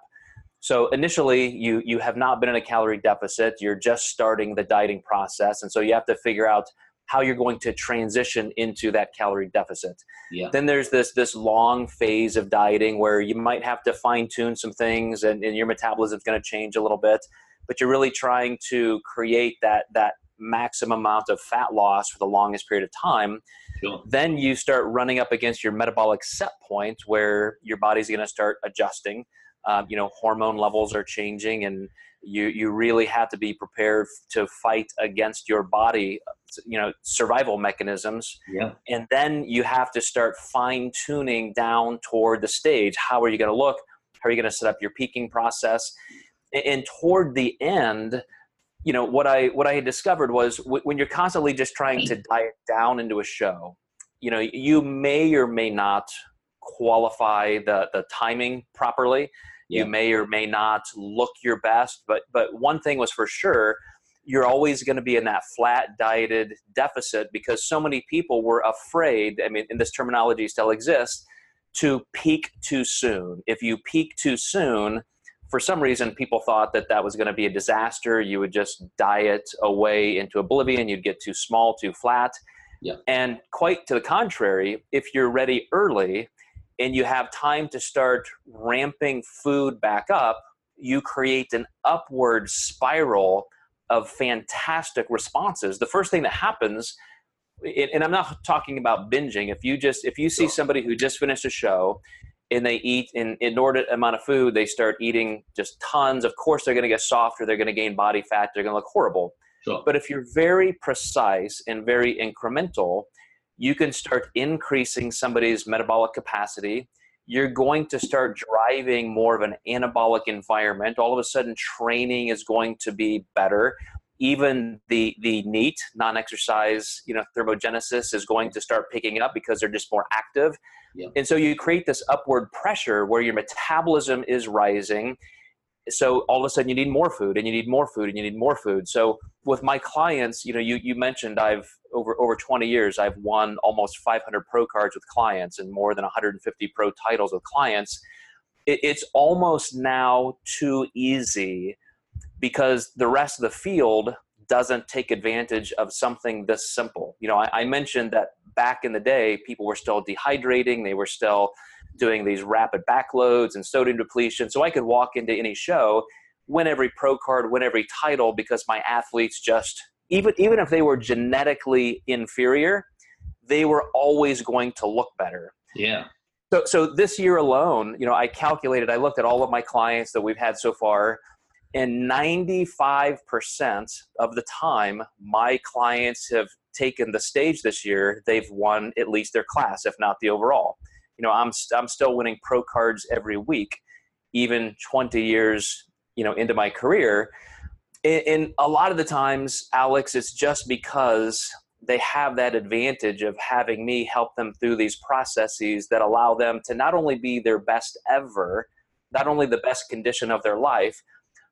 So initially, you you have not been in a calorie deficit. You're just starting the dieting process, and so you have to figure out how you're going to transition into that calorie deficit. Yeah. Then there's this this long phase of dieting where you might have to fine tune some things, and, and your metabolism is going to change a little bit but you're really trying to create that that maximum amount of fat loss for the longest period of time sure. then you start running up against your metabolic set point where your body's going to start adjusting um, you know hormone levels are changing and you you really have to be prepared to fight against your body you know survival mechanisms. Yeah. And then you have to start fine tuning down toward the stage. How are you going to look? How are you going to set up your peaking process? And toward the end you know what i what i had discovered was w- when you're constantly just trying to diet down into a show you know you may or may not qualify the the timing properly yeah. you may or may not look your best but but one thing was for sure you're always going to be in that flat dieted deficit because so many people were afraid i mean and this terminology still exists to peak too soon if you peak too soon for some reason, people thought that that was going to be a disaster. You would just diet away into oblivion. You'd get too small, too flat. Yeah. And quite to the contrary, if you're ready early and you have time to start ramping food back up, you create an upward spiral of fantastic responses. The first thing that happens, and I'm not talking about binging. If you just if you see somebody who just finished a show and they eat an inordinate amount of food, they start eating just tons. Of course, they're going to get softer, they're going to gain body fat, they're going to look horrible. Sure. But if you're very precise and very incremental, you can start increasing somebody's metabolic capacity. You're going to start driving more of an anabolic environment. All of a sudden, training is going to be better. Even the the NEAT non-exercise, you know, thermogenesis is going to start picking it up because they're just more active and so you create this upward pressure where your metabolism is rising. So all of a sudden you need more food and you need more food and you need more food. So with my clients, you know, you, you mentioned I've over over 20 years, I've won almost 500 pro cards with clients and more than 150 pro titles with clients. It, it's almost now too easy because the rest of the field doesn't take advantage of something this simple. You know, I, I, mentioned that back in the day, people were still dehydrating, they were still doing these rapid backloads and sodium depletion. So I could walk into any show, win every pro card, win every title because my athletes just even even if they were genetically inferior, they were always going to look better. Yeah. So so this year alone, you know, I calculated, I looked at all of my clients that we've had so far and 95% of the time, my clients have taken the stage this year. They've won at least their class, if not the overall. You know, I'm, I'm still winning pro cards every week, even 20 years, you know, into my career. And, and a lot of the times, Alex, it's just because they have that advantage of having me help them through these processes that allow them to not only be their best ever, not only the best condition of their life,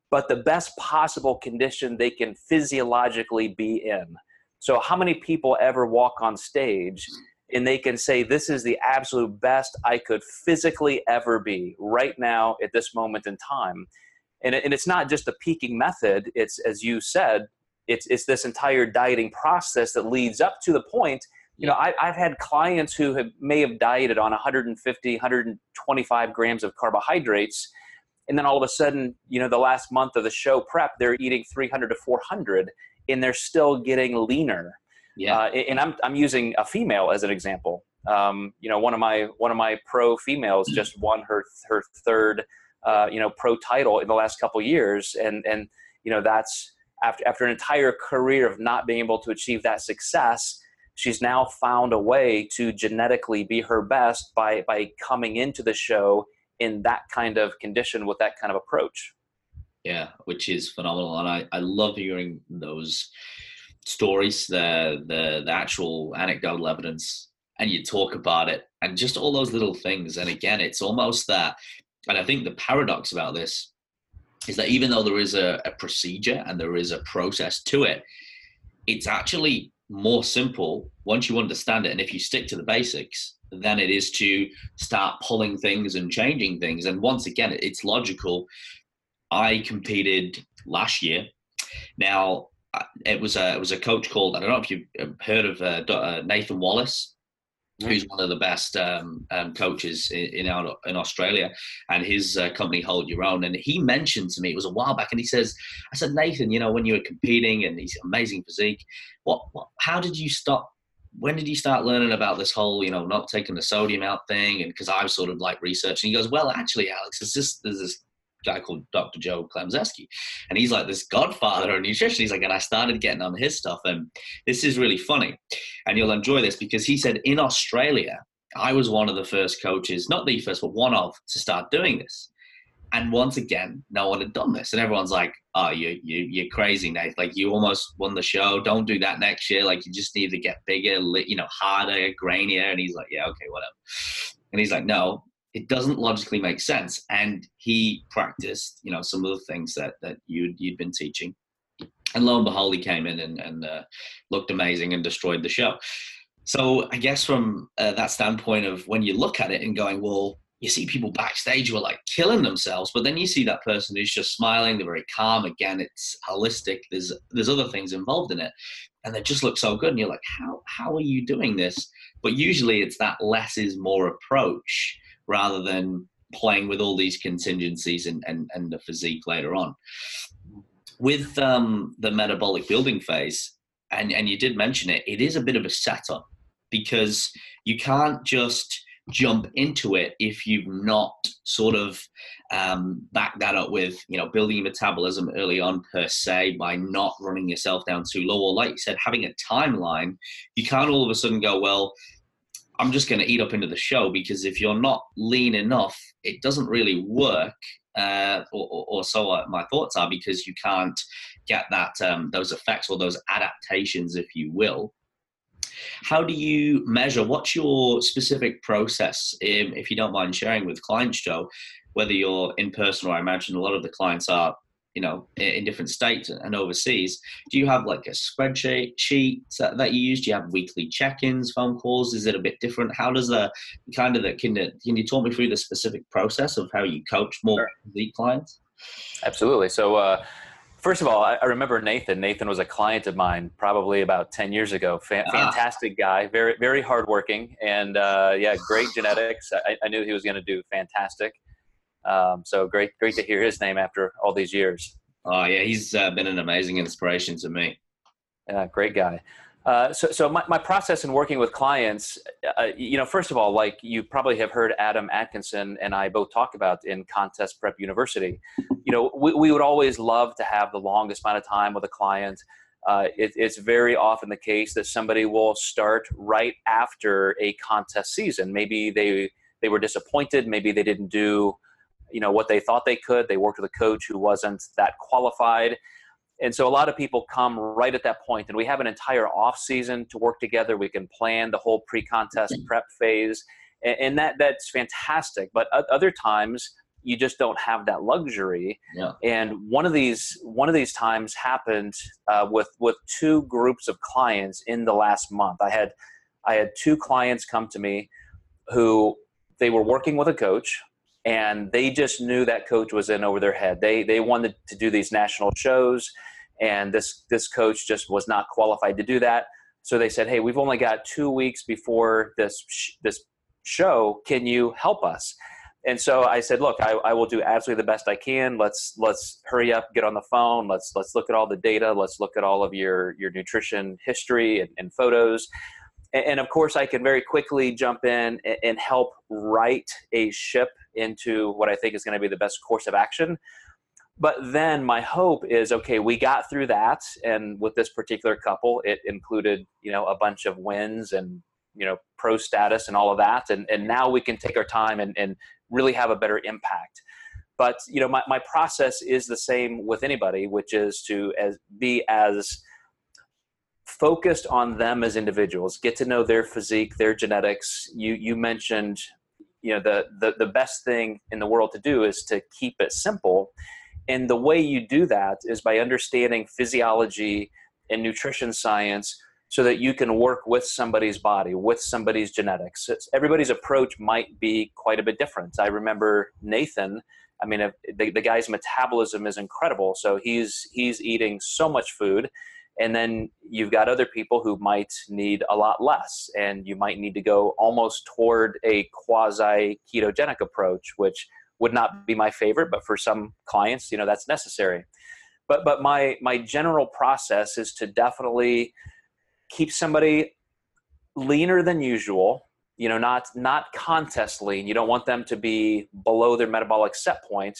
but the best possible condition they can physiologically be in. So, how many people ever walk on stage and they can say, This is the absolute best I could physically ever be right now at this moment in time? And, and it's not just a peaking method, it's, as you said, it's, it's this entire dieting process that leads up to the point. You know, I, I've had clients who have, may have dieted on 150, 125 grams of carbohydrates and then all of a sudden you know the last month of the show prep they're eating 300 to 400 and they're still getting leaner. Yeah. Uh, and I'm I'm using a female as an example. Um, you know, one of my one of my pro females just won her her third uh, you know pro title in the last couple years, and and you know that's after after an entire career of not being able to achieve that success. She's now found a way to genetically be her best by by coming into the show in that kind of condition with that kind of approach yeah, which is phenomenal, and I, I love hearing those stories, the the the actual anecdotal evidence, and you talk about it, and just all those little things. And again, it's almost that, and I think the paradox about this is that even though there is a, a procedure and there is a process to it, it's actually more simple once you understand it, and if you stick to the basics, than it is to start pulling things and changing things. And once again, it's logical I competed last year. Now it was a it was a coach called I don't know if you've uh, heard of uh, uh, Nathan Wallace, who's one of the best um, um, coaches in, in, in Australia, and his uh, company Hold Your Own. And he mentioned to me it was a while back, and he says, "I said Nathan, you know, when you were competing and he's amazing physique, what, what how did you stop?" When did you start learning about this whole, you know, not taking the sodium out thing? And because I was sort of like researching, he goes, "Well, actually, Alex, it's just there's this guy called Dr. Joe Klemczewski. And he's like this godfather of nutrition. He's like, and I started getting on his stuff. And this is really funny. And you'll enjoy this because he said in Australia, I was one of the first coaches, not the first, but one of, to start doing this. And once again, no one had done this. And everyone's like, oh, you, you, you're crazy, Nate. Like, you almost won the show. Don't do that next year. Like, you just need to get bigger, you know, harder, grainier. And he's like, yeah, okay, whatever. And he's like, no, it doesn't logically make sense. And he practiced, you know, some of the things that that you'd you'd been teaching. And lo and behold, he came in and, and uh, looked amazing and destroyed the show. So I guess from uh, that standpoint of when you look at it and going, well, you see people backstage who are like killing themselves, but then you see that person who's just smiling, they're very calm. Again, it's holistic. There's there's other things involved in it, and they just look so good. And you're like, how how are you doing this? But usually it's that less is more approach rather than playing with all these contingencies and, and, and the physique later on. With um, the metabolic building phase, and, and you did mention it, it is a bit of a setup because you can't just jump into it if you've not sort of um, back that up with you know building your metabolism early on per se by not running yourself down too low or like you said having a timeline you can't all of a sudden go well I'm just going to eat up into the show because if you're not lean enough, it doesn't really work. Uh, or, or, or, so my thoughts are because you can't get that um, those effects or those adaptations, if you will. How do you measure? What's your specific process, if you don't mind sharing with clients, Joe? Whether you're in person or I imagine a lot of the clients are you know in different states and overseas do you have like a spreadsheet sheet that you use do you have weekly check-ins phone calls is it a bit different how does the kind of the can, can you talk me through the specific process of how you coach more sure. elite clients absolutely so uh, First of all, I remember Nathan. Nathan was a client of mine probably about 10 years ago. Ah. fantastic guy, very, very hardworking, and uh, yeah, great genetics. I, I knew he was going to do fantastic. Um, so great, great to hear his name after all these years. Oh yeah, he's uh, been an amazing inspiration to me. Yeah, great guy. Uh, so, so my, my process in working with clients, uh, you know, first of all, like you probably have heard Adam Atkinson and I both talk about in Contest Prep University. You know, we, we would always love to have the longest amount of time with a client. Uh, it, it's very often the case that somebody will start right after a contest season. Maybe they they were disappointed. Maybe they didn't do you know what they thought they could. They worked with a coach who wasn't that qualified, and so a lot of people come right at that point and we have an entire off season to work together. We can plan the whole pre-contest prep phase and, and that that's fantastic. But other times you just don't have that luxury. Yeah. and one of these one of these times happened uh, with with two groups of clients in the last month. I had i had two clients come to me who they were working with a coach and they just knew that coach was in over their head. They they wanted to do these national shows, and this this coach just was not qualified to do that. So they said, "Hey, we've only got two weeks before this sh- this show. Can you help us?" And so I said, "Look, I, I will do absolutely the best I can. Let's let's hurry up, get on the phone. Let's let's look at all the data. Let's look at all of your your nutrition history and, and photos." and, of course i can very quickly jump in and help write a ship into what i think is going to be the best course of action. But then my hope is okay we got through that and with this particular couple it included you know a bunch of wins and you know pro status and all of that and, and now we can take our time and, and really have a better impact. But you know my, my process is the same with anybody which is to as be as focused on them as individuals get to know their physique their genetics. You you mentioned you know the, the the best thing in the world to do is to keep it simple. And the way you do that is by understanding physiology and nutrition science so that you can work with somebody's body with somebody's genetics. It's, everybody's approach might be quite a bit different. I remember nathan i mean the, the guy's metabolism is incredible. So he's he's eating so much food and then you've got other people who might need a lot less and you might need to go almost toward a quasi ketogenic approach which would not be my favorite but for some clients you know that's necessary. But but my my general process is to definitely keep somebody leaner than usual you know not not contest lean. You don't want them to be below their metabolic set point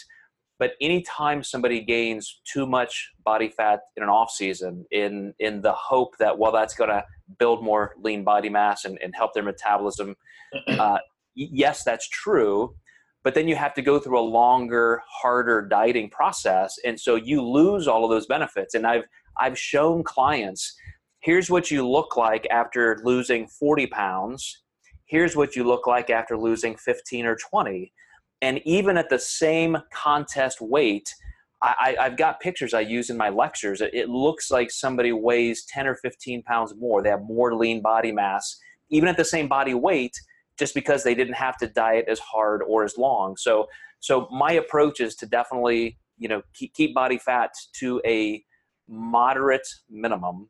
but anytime somebody gains too much body fat in an off season, in in the hope that well, that's going to build more lean body mass and, and help their metabolism, uh, yes, that's true. But then you have to go through a longer, harder dieting process, and so you lose all of those benefits. And I've I've shown clients, here's what you look like after losing 40 pounds. Here's what you look like after losing 15 or 20 and even at the same contest weight, I, have got pictures I use in my lectures. It, looks like somebody weighs 10 or 15 pounds more. They have more lean body mass, even at the same body weight, just because they didn't have to diet as hard or as long. So, so my approach is to definitely, you know, keep, keep body fat to a moderate minimum,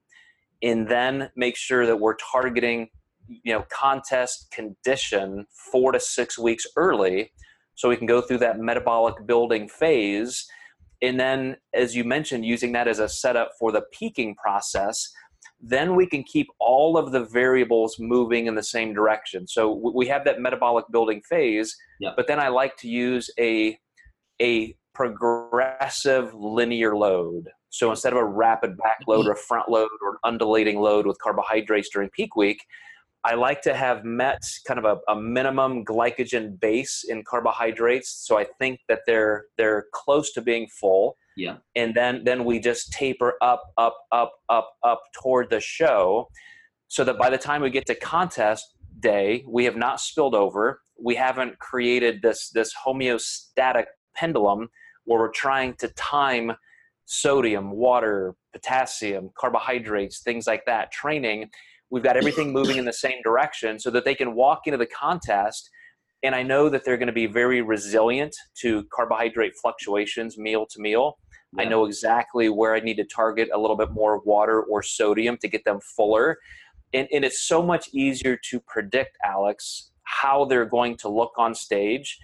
and then make sure that we're targeting, you know, contest condition four to six weeks early so we can go through that metabolic building phase. And then as you mentioned using that as a setup for the peaking process then we can keep all of the variables moving in the same direction. So we have that metabolic building phase yeah. but then i like to use a a progressive linear load. So instead of a rapid back load mm-hmm. or a front load or an undulating load with carbohydrates during peak week I like to have met kind of a, a, minimum glycogen base in carbohydrates, so I think that they're they're close to being full. Yeah. And then then we just taper up, up, up, up, up toward the show, so that by the time we get to contest day, we have not spilled over. We haven't created this this homeostatic pendulum where we're trying to time sodium, water, potassium, carbohydrates, things like that, training We've got everything moving in the same direction so that they can walk into the contest. And I know that they're going to be very resilient to carbohydrate fluctuations meal to meal. Yeah. I know exactly where I need to target a little bit more water or sodium to get them fuller. And, and it's so much easier to predict, Alex, how they're going to look on stage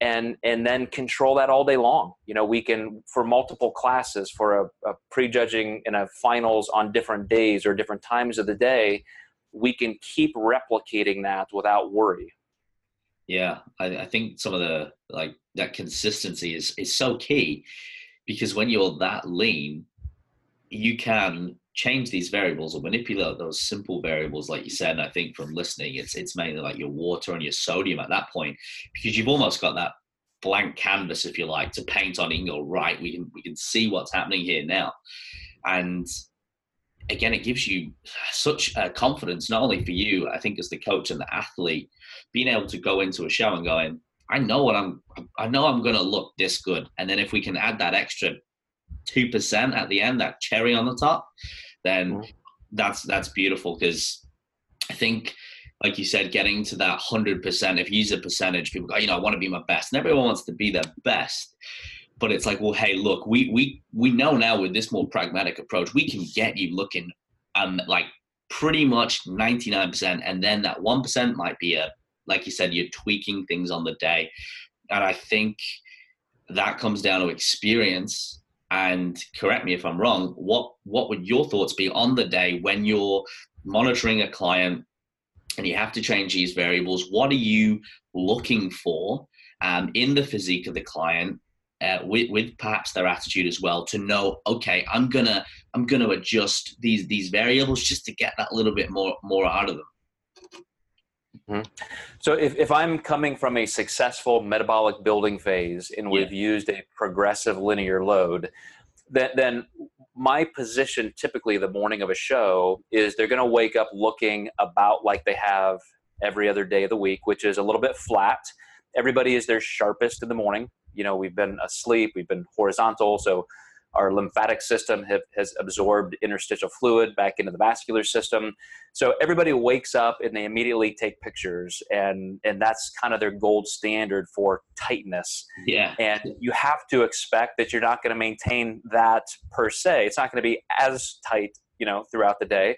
and and then control that all day long. You know we can for multiple classes for a, a prejudging and a finals on different days or different times of the day we can keep replicating that without worry. Yeah I, I think some of the like that consistency is is so key because when you're that lean you can change these variables or manipulate those simple variables like you said and i think from listening it's it's mainly like your water and your sodium at that point because you've almost got that blank canvas, if you like, to paint on. Can go right. We can we can see what's happening here now, and again, it gives you such uh, confidence, not only for you, I think, as the coach and the athlete, being able to go into a show and going, I know what I'm, I know I'm going to look this good. And then if we can add that extra 2% at the end, that cherry on the top, then mm-hmm. that's, that's beautiful. Cause I think, like you said, getting to that 100%, if you use a percentage, people go, you know, I want to be my best. And everyone wants to be their best but it's like well hey look we we we know now with this more pragmatic approach we can get you looking um like pretty much 99% and then that 1% might be a like you said you're tweaking things on the day and i think that comes down to experience and correct me if i'm wrong what what would your thoughts be on the day when you're monitoring a client and you have to change these variables? What are you looking for um, in the physique of the client uh, with, with perhaps their attitude as well to know okay i'm gonna i'm gonna adjust these these variables just to get that little bit more more out of them mm-hmm. so if, if i'm coming from a successful metabolic building phase and we've yeah. used a progressive linear load then, then my position typically the morning of a show is they're going to wake up looking about like they have every other day of the week which is a little bit flat everybody is their sharpest in the morning you know we've been asleep we've been horizontal so our lymphatic system have, has absorbed interstitial fluid back into the vascular system. So everybody wakes up and they immediately take pictures and and that's kind of their gold standard for tightness. Yeah. And you have to expect that you're not going to maintain that per se. It's not going to be as tight you know throughout the day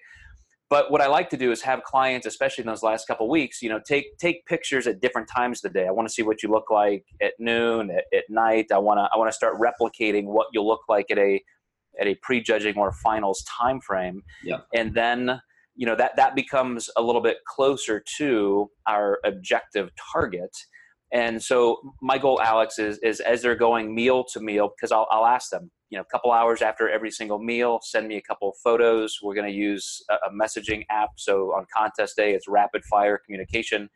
but what I like to do is have clients, especially in those last couple weeks, you know, take take pictures at different times of the day. I want to see what you look like at noon, at, at night. I want to I want to start replicating what you'll look like at a at a prejudging or finals time frame. Yeah. And then you know that that becomes a little bit closer to our objective target. And so my goal, Alex, is is as they're going meal to meal, because I'll I'll ask them, you know, a couple hours after every single meal, send me a couple of photos. We're going to use a, a, messaging app. So on contest day, it's rapid fire communication.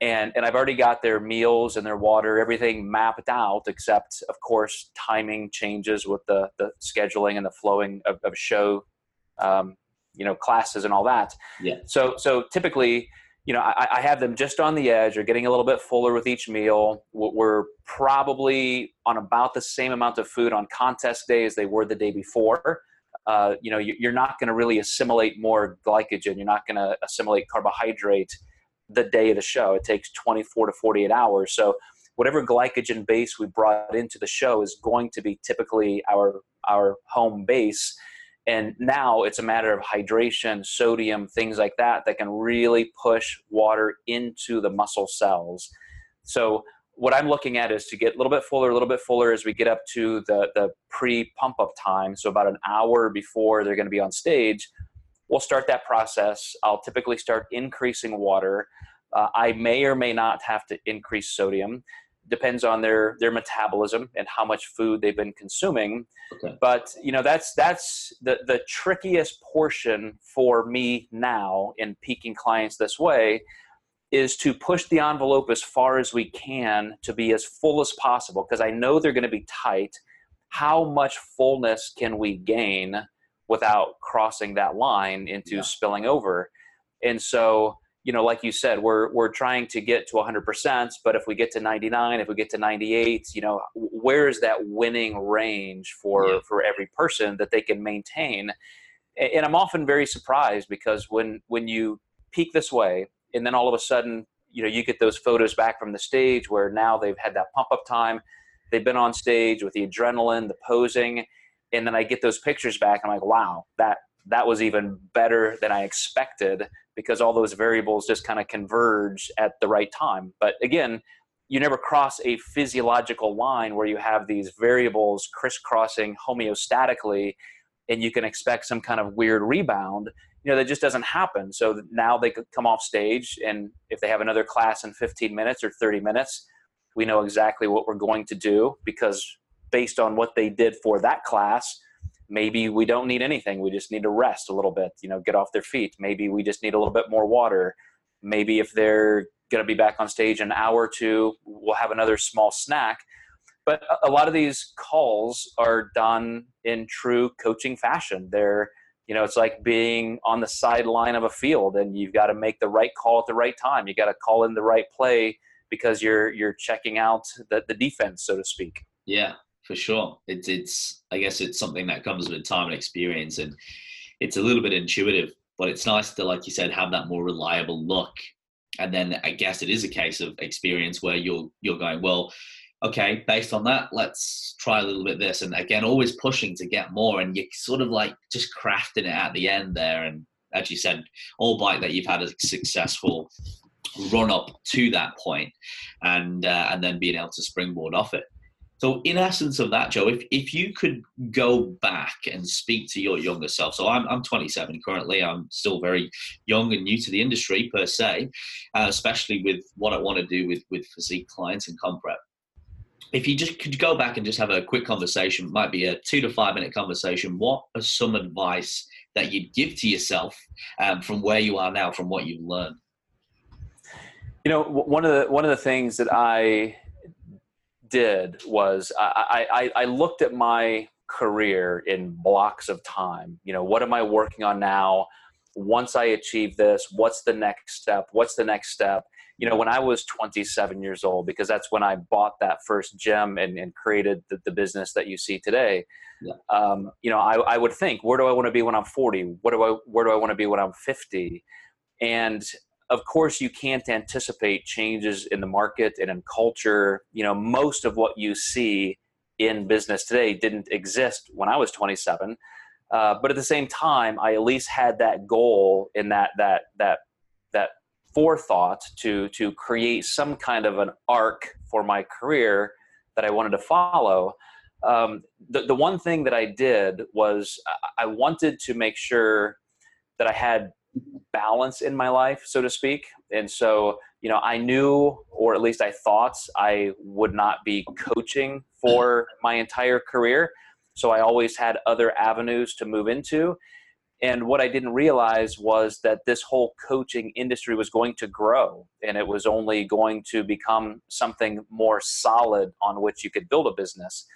And, and I've already got their meals and their water, everything mapped out, except, of course, timing changes with the, the scheduling and the flowing of, of show, um, you know, classes and all that. Yeah. So, so typically, you know, I, I, have them just on the edge or getting a little bit fuller with each meal. We're probably on about the same amount of food on contest day as they were the day before. Uh, you know, you're not going to really assimilate more glycogen. You're not going to assimilate carbohydrate the day of the show. It takes 24 to 48 hours. So whatever glycogen base we brought into the show is going to be typically our our home base and now it's a matter of hydration, sodium, things like that that can really push water into the muscle cells. So what I'm looking at is to get a little bit fuller, a little bit fuller as we get up to the, the pre pump up time. So about an hour before they're going to be on stage, we'll start that process. I'll typically start increasing water. Uh, I may or may not have to increase sodium depends on their their metabolism and how much food they've been consuming okay. but you know that's that's the the trickiest portion for me now in peaking clients this way is to push the envelope as far as we can to be as full as possible because i know they're going to be tight how much fullness can we gain without crossing that line into yeah. spilling over and so you know, like you said, we're we're trying to get to 100%, but if we get to 99, if we get to 98, you know, where is that winning range for yeah. for every person that they can maintain? And I'm often very surprised because when when you peak this way, and then all of a sudden, you know, you get those photos back from the stage where now they've had that pump up time, they've been on stage with the adrenaline, the posing, and then I get those pictures back. I'm like, wow, that that was even better than I expected because all those variables just kind of converge at the right time. But again, you never cross a physiological line where you have these variables crisscrossing homeostatically and you can expect some kind of weird rebound you know that just doesn't happen so now they could come off stage and if they have another class in 15 minutes or 30 minutes we know exactly what we're going to do because based on what they did for that class maybe we don't need anything we just need to rest a little bit you know get off their feet maybe we just need a little bit more water maybe if they're going to be back on stage an hour or two. We'll have another small snack. But a lot of these calls are done in true coaching fashion. They're, you know, it's like being on the sideline of a field and you've got to make the right call at the right time. You got to call in the right play because you're you're checking out the, the defense, so to speak. Yeah, for sure. It's it's I guess it's something that comes with time and experience and it's a little bit intuitive, but it's nice to, like you said, have that more reliable look. And then I guess it is a case of experience where you're you're going, well, okay, based on that, let's try a little bit this. And again, always pushing to get more. And you're sort of like just crafting it at the end there. And as you said, albeit that you've had a successful run up to that point and uh, and then being able to springboard off it. So, in essence of that, Joe, if, if you could go back and speak to your younger self, so I'm, I'm 27 currently, I'm still very young and new to the industry per se, uh, especially with what I want to do with, with physique clients and comp prep if you just could go back and just have a quick conversation, might be a two to five minute conversation. What are some advice that you'd give to yourself um, from where you are now, from what you've learned? You know, one of the one of the things that I did was I, I, I looked at my career in blocks of time. You know, what am I working on now? Once I achieve this, what's the next step? What's the next step? you know, when I was 27 years old, because that's when I bought that first gem and, and created the, the business that you see today. Yeah. Um, you know, I, I would think, where do I want to be when I'm 40? What do I, where do I want to be when I'm 50? And of course, you can't anticipate changes in the market and in culture. You know, most of what you see in business today didn't exist when I was 27. Uh, but at the same time, I at least had that goal in that that that that forethought to to create some kind of an arc for my career that I wanted to follow. Um, the the one thing that I did was I wanted to make sure that I had balance in my life, so to speak. And so, you know, I knew, or at least I thought, I would not be coaching for my entire career. So I always had other avenues to move into. And what I didn't realize was that this whole coaching industry was going to grow and it was only going to become something more solid on which you could build a business.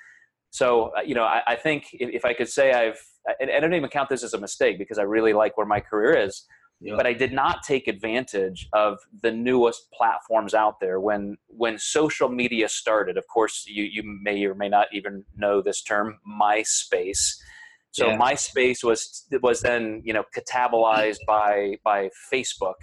So, uh, you know, I, I think if, if, I could say I've, and I don't even count this as a mistake because I really like where my career is, yeah. but I did not take advantage of the newest platforms out there. When, when social media started, of course, you, you may or may not even know this term, MySpace so yeah. MySpace was was then you know catabolized by by Facebook,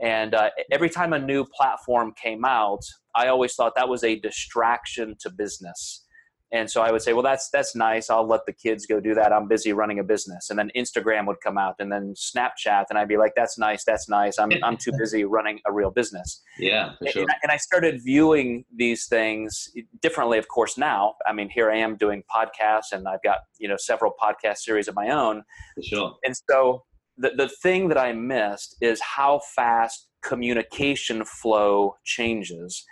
and uh, every time a new platform came out, I always thought that was a distraction to business. And so I would say, well, that's that's nice. I'll let the kids go do that. I'm busy running a business. And then Instagram would come out, and then Snapchat, and I'd be like, that's nice, that's nice. I'm I'm too busy running a real business. Yeah, for sure. And, and I started viewing these things differently, of course. Now, I mean, here I am doing podcasts, and I've got you know several podcast series of my own. For sure. And so the the thing that I missed is how fast communication flow changes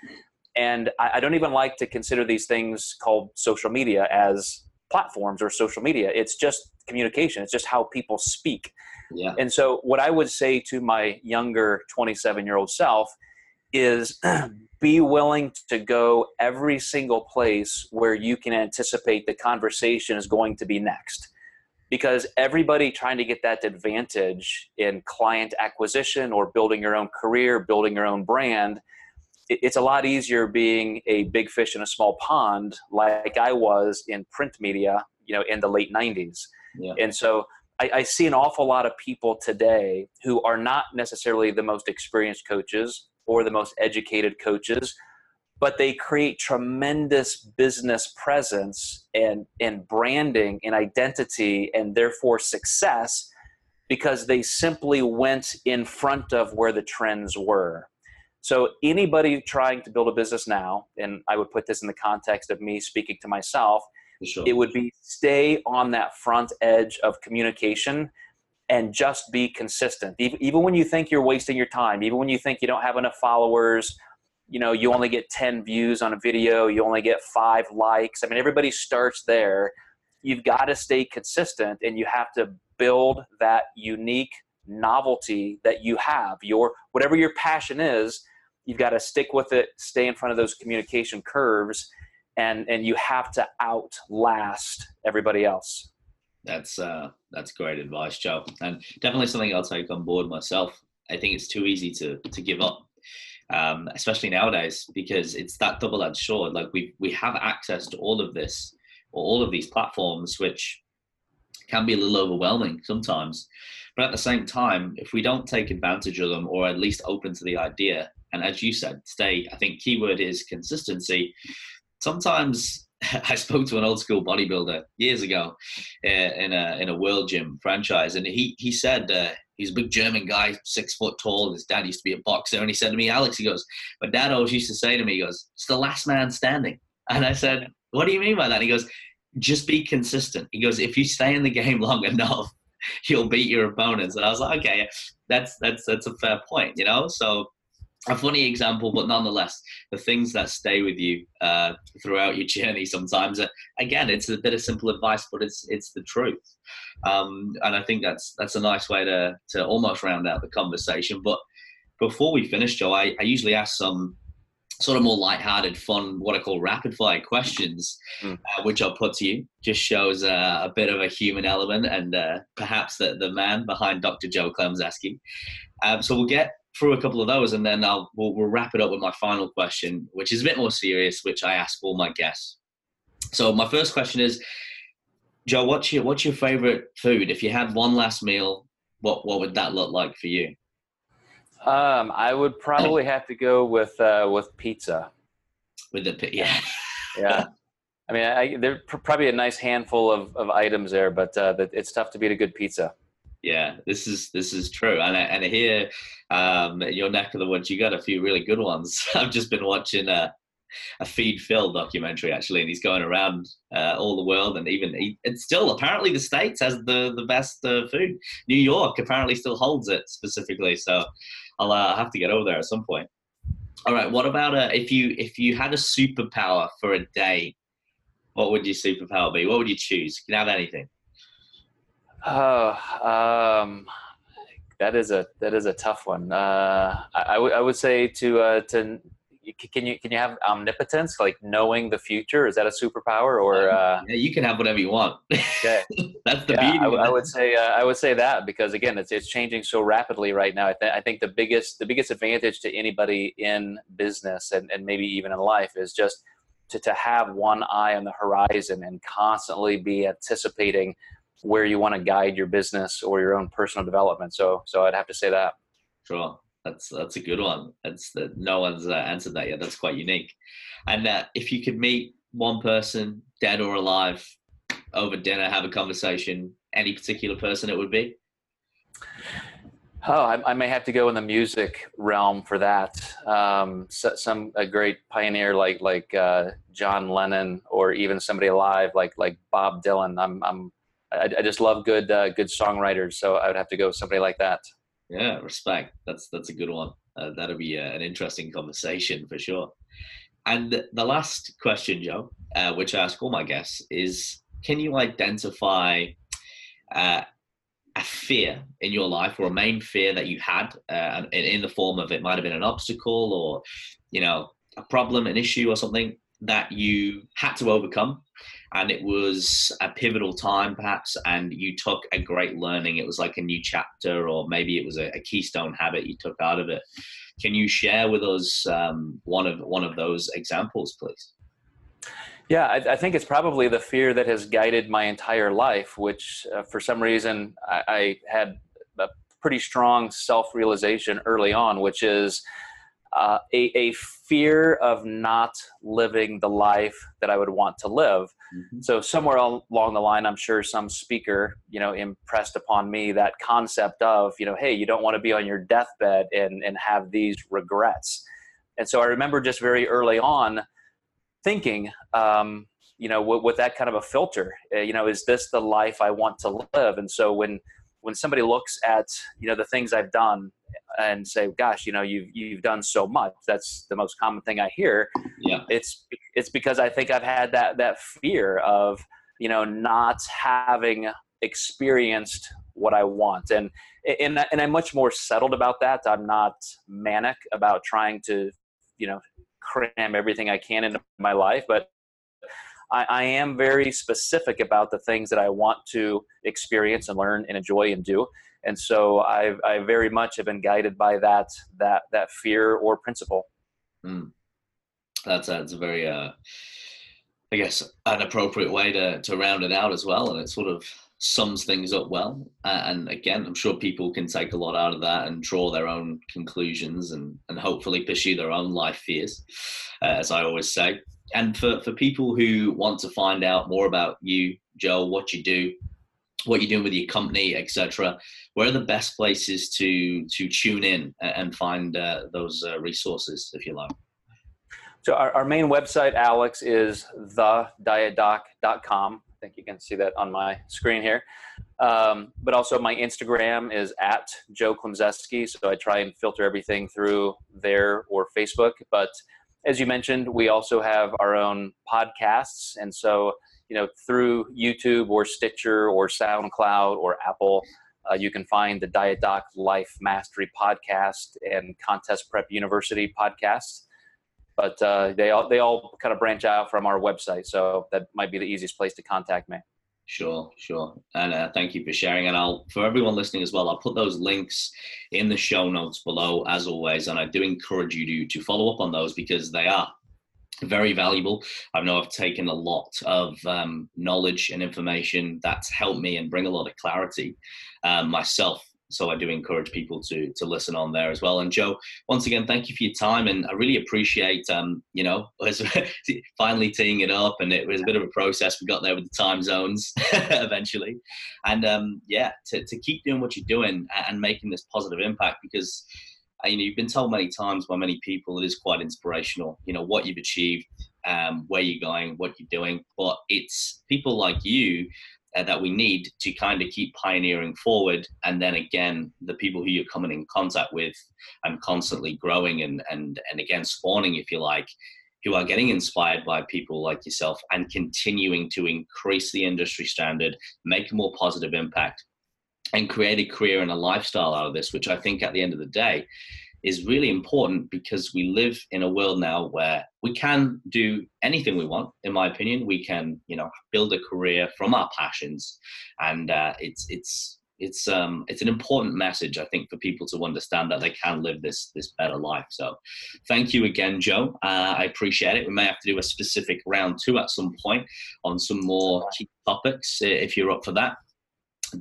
and I, I don't even like to consider these things called social media as platforms or social media. It's just communication. It's just how people speak. Yeah. And so, what I would say to my younger 27 year old self is be willing to go every single place where you can anticipate the conversation is going to be next. Because everybody trying to get that advantage in client acquisition or building your own career, building your own brand, it's a lot easier being a big fish in a small pond like I was in print media, you know, in the late 90s. Yeah. And so I, I, see an awful lot of people today who are not necessarily the most experienced coaches or the most educated coaches, but they create tremendous business presence and, and branding and identity and therefore success because they simply went in front of where the trends were so, anybody trying to build a business now, and I would put this in the context of me speaking to myself, sure. it would be stay on that front edge of communication and just be consistent. Even when you think you're wasting your time, even when you think you don't have enough followers, you know, you only get 10 views on a video, you only get five likes. I mean, everybody starts there. You've got to stay consistent and you have to build that unique novelty that you have. Your whatever your passion is, you've got to stick with it, stay in front of those communication curves, and and you have to outlast everybody else. That's uh, that's great advice, Joe, and definitely something I'll take on board myself. I think it's too easy to to give up, um, especially nowadays, because it's that double-edged sword. Like we we have access to all of this, or all of these platforms, which can be a little overwhelming sometimes. But at the same time, if we don't take advantage of them, or at least open to the idea, and as you said, today, I think keyword is consistency. Sometimes I spoke to an old school bodybuilder years ago uh, in a in a world gym franchise, and he he said uh, he's a big German guy, six foot tall. His dad used to be a boxer, and he said to me, Alex, he goes, my dad always used to say to me, he goes, it's the last man standing. And I said, what do you mean by that? He goes, just be consistent. He goes, if you stay in the game long enough, you'll beat your opponents. And I was like, okay, that's that's that's a fair point, you know. So a funny example, but nonetheless, the things that stay with you uh, throughout your journey. Sometimes, uh, again, it's a bit of simple advice, but it's it's the truth, um, and I think that's that's a nice way to to almost round out the conversation. But before we finish, Joe, I, I usually ask some sort of more light-hearted, fun, what I call rapid-fire questions, mm. uh, which I'll put to you. Just shows uh, a bit of a human element and uh, perhaps the the man behind Dr. Joe Klemczewski. Um, so we'll get through a couple of those, and then I'll we'll, we'll wrap it up with my final question, which is a bit more serious, which I ask all my guests. So my first question is, Joe, what's your what's your favorite food? If you had one last meal, what what would that look like for you? Um, I would probably have to go with uh, with pizza. With the yeah, yeah. I mean, I, there's probably a nice handful of, of items there, but uh, it's tough to beat a good pizza. Yeah, this is this is true, and and here, um, your neck of the woods, you got a few really good ones. I've just been watching a, a Feed Phil documentary actually, and he's going around uh, all the world, and even he, it's still apparently the states has the the best uh, food. New York apparently still holds it specifically, so I'll uh, have to get over there at some point. All right, what about uh, if you if you had a superpower for a day? What would your superpower be? What would you choose? You can have anything. Oh, um, that is a that is a tough one. Uh, I, I, w- I would say to uh, to can you can you have omnipotence like knowing the future? Is that a superpower or uh, yeah, you can have whatever you want. Okay. That's the yeah, beauty I, I, would say uh, i would say that because again it's, it's changing so rapidly right now. I, th- I think the biggest the biggest advantage to anybody in business and, and maybe even in life is just to, to have one eye on the horizon and constantly be anticipating where you want to guide your business or your own personal development. So, so I'd have to say that. Sure, that's that's a good one. That's that no one's uh, answered that yet. That's quite unique. And uh, if you could meet one person, dead or alive, over dinner, have a conversation, any particular person it would be? Oh, I, I, may have to go in the music realm for that. Um, so, some a great pioneer like like uh, John Lennon, or even somebody alive like like Bob Dylan. I'm I'm I, I just love good uh, good songwriters, so I would have to go with somebody like that. Yeah, respect. That's that's a good one. Uh, that'll be uh, an interesting conversation for sure. And the last question, Joe, uh, which I ask all my guests, is: Can you identify uh, a fear in your life, or a main fear that you had, uh, in, in the form of it might have been an obstacle, or you know, a problem, an issue, or something that you had to overcome and it was a pivotal time perhaps and you took a great learning. It was like a new chapter or maybe it was a, a keystone habit you took out of it. Can you share with us um, one of one of those examples please? Yeah I, I, think it's probably the fear that has guided my entire life which uh, for some reason I, I had a pretty strong self-realization early on which is uh, a, a, fear of not living the life that I would want to live. Mm-hmm. So somewhere along the line, I'm sure some speaker, you know, impressed upon me that concept of, you know, hey, you don't want to be on your deathbed and and have these regrets. And so I remember just very early on thinking, um, you know, with, with, that kind of a filter, uh, you know, is this the life I want to live? And so when when somebody looks at you know the things I've done and say, "Gosh, you know, you've you've done so much." That's the most common thing I hear. Yeah, it's it's because I think I've had that that fear of you know not having experienced what I want. And, and, and I'm much more settled about that. I'm not manic about trying to, you know, cram everything I can into my life, but I, I am very specific about the things that I want to experience and learn and enjoy and do. And so I, I very much have been guided by that, that, that fear or principle. Mm. That's, that's a very, uh, I guess, an appropriate way to, to round it out as well. And it sort of sums things up well. and again, I'm sure people can take a lot out of that and draw their own conclusions and, and hopefully pursue their own life fears, uh, as I always say. And for, for people who want to find out more about you, Joe, what you do, what you're doing with your company, etc., where are the best places to to tune in and find uh, those uh, resources, if you like? So our, our main website, Alex, is thedietdoc.com. I think you can see that on my screen here. Um, but also my Instagram is at Joe Klemczewski. So I try and filter everything through there or Facebook. But as you mentioned, we also have our own podcasts. And so, you know, through YouTube or Stitcher or SoundCloud or Apple, uh, you can find the Diet Doc Life Mastery podcast and Contest Prep University podcast but uh, they all they all kind of branch out from our website, so that might be the easiest place to contact me. Sure, sure, and uh, thank you for sharing. And I'll for everyone listening as well, I'll put those links in the show notes below as always. And I do encourage you to to follow up on those because they are very valuable. I know I've taken a lot of um, knowledge and information that's helped me and bring a lot of clarity um, myself so I do encourage people to to listen on there as well. And Joe, once again, thank you for your time, and I really appreciate um, you know finally teeing it up, and it was a bit of a process. We got there with the time zones eventually, and um, yeah, to to keep doing what you're doing and making this positive impact because. Uh, you know, you've been told many times by many people it is quite inspirational. You know what you've achieved, um, where you're going, what you're doing. But it's people like you uh, that we need to kind of keep pioneering forward. And then again, the people who you're coming in contact with and constantly growing and, and, and again, spawning, if you like, who are getting inspired by people like yourself and continuing to increase the industry standard, make a more positive impact, and create a career and a lifestyle out of this, which I think at the end of the day is really important because we live in a world now where we can do anything we want. In my opinion, we can, you know, build a career from our passions, and uh, it's it's it's um it's an important message I think for people to understand that they can live this this better life. So, thank you again, Joe. Uh, I appreciate it. We may have to do a specific round two at some point on some more key topics if you're up for that.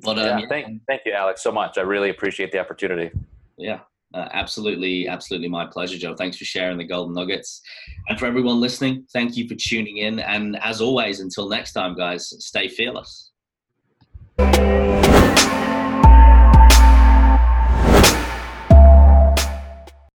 But um, yeah, thank thank you, Alex, so much. I really appreciate the opportunity. Yeah, uh, absolutely, absolutely my pleasure, Joe. Thanks for sharing the golden nuggets. And for everyone listening, thank you for tuning in. And as always, until next time, guys, stay fearless.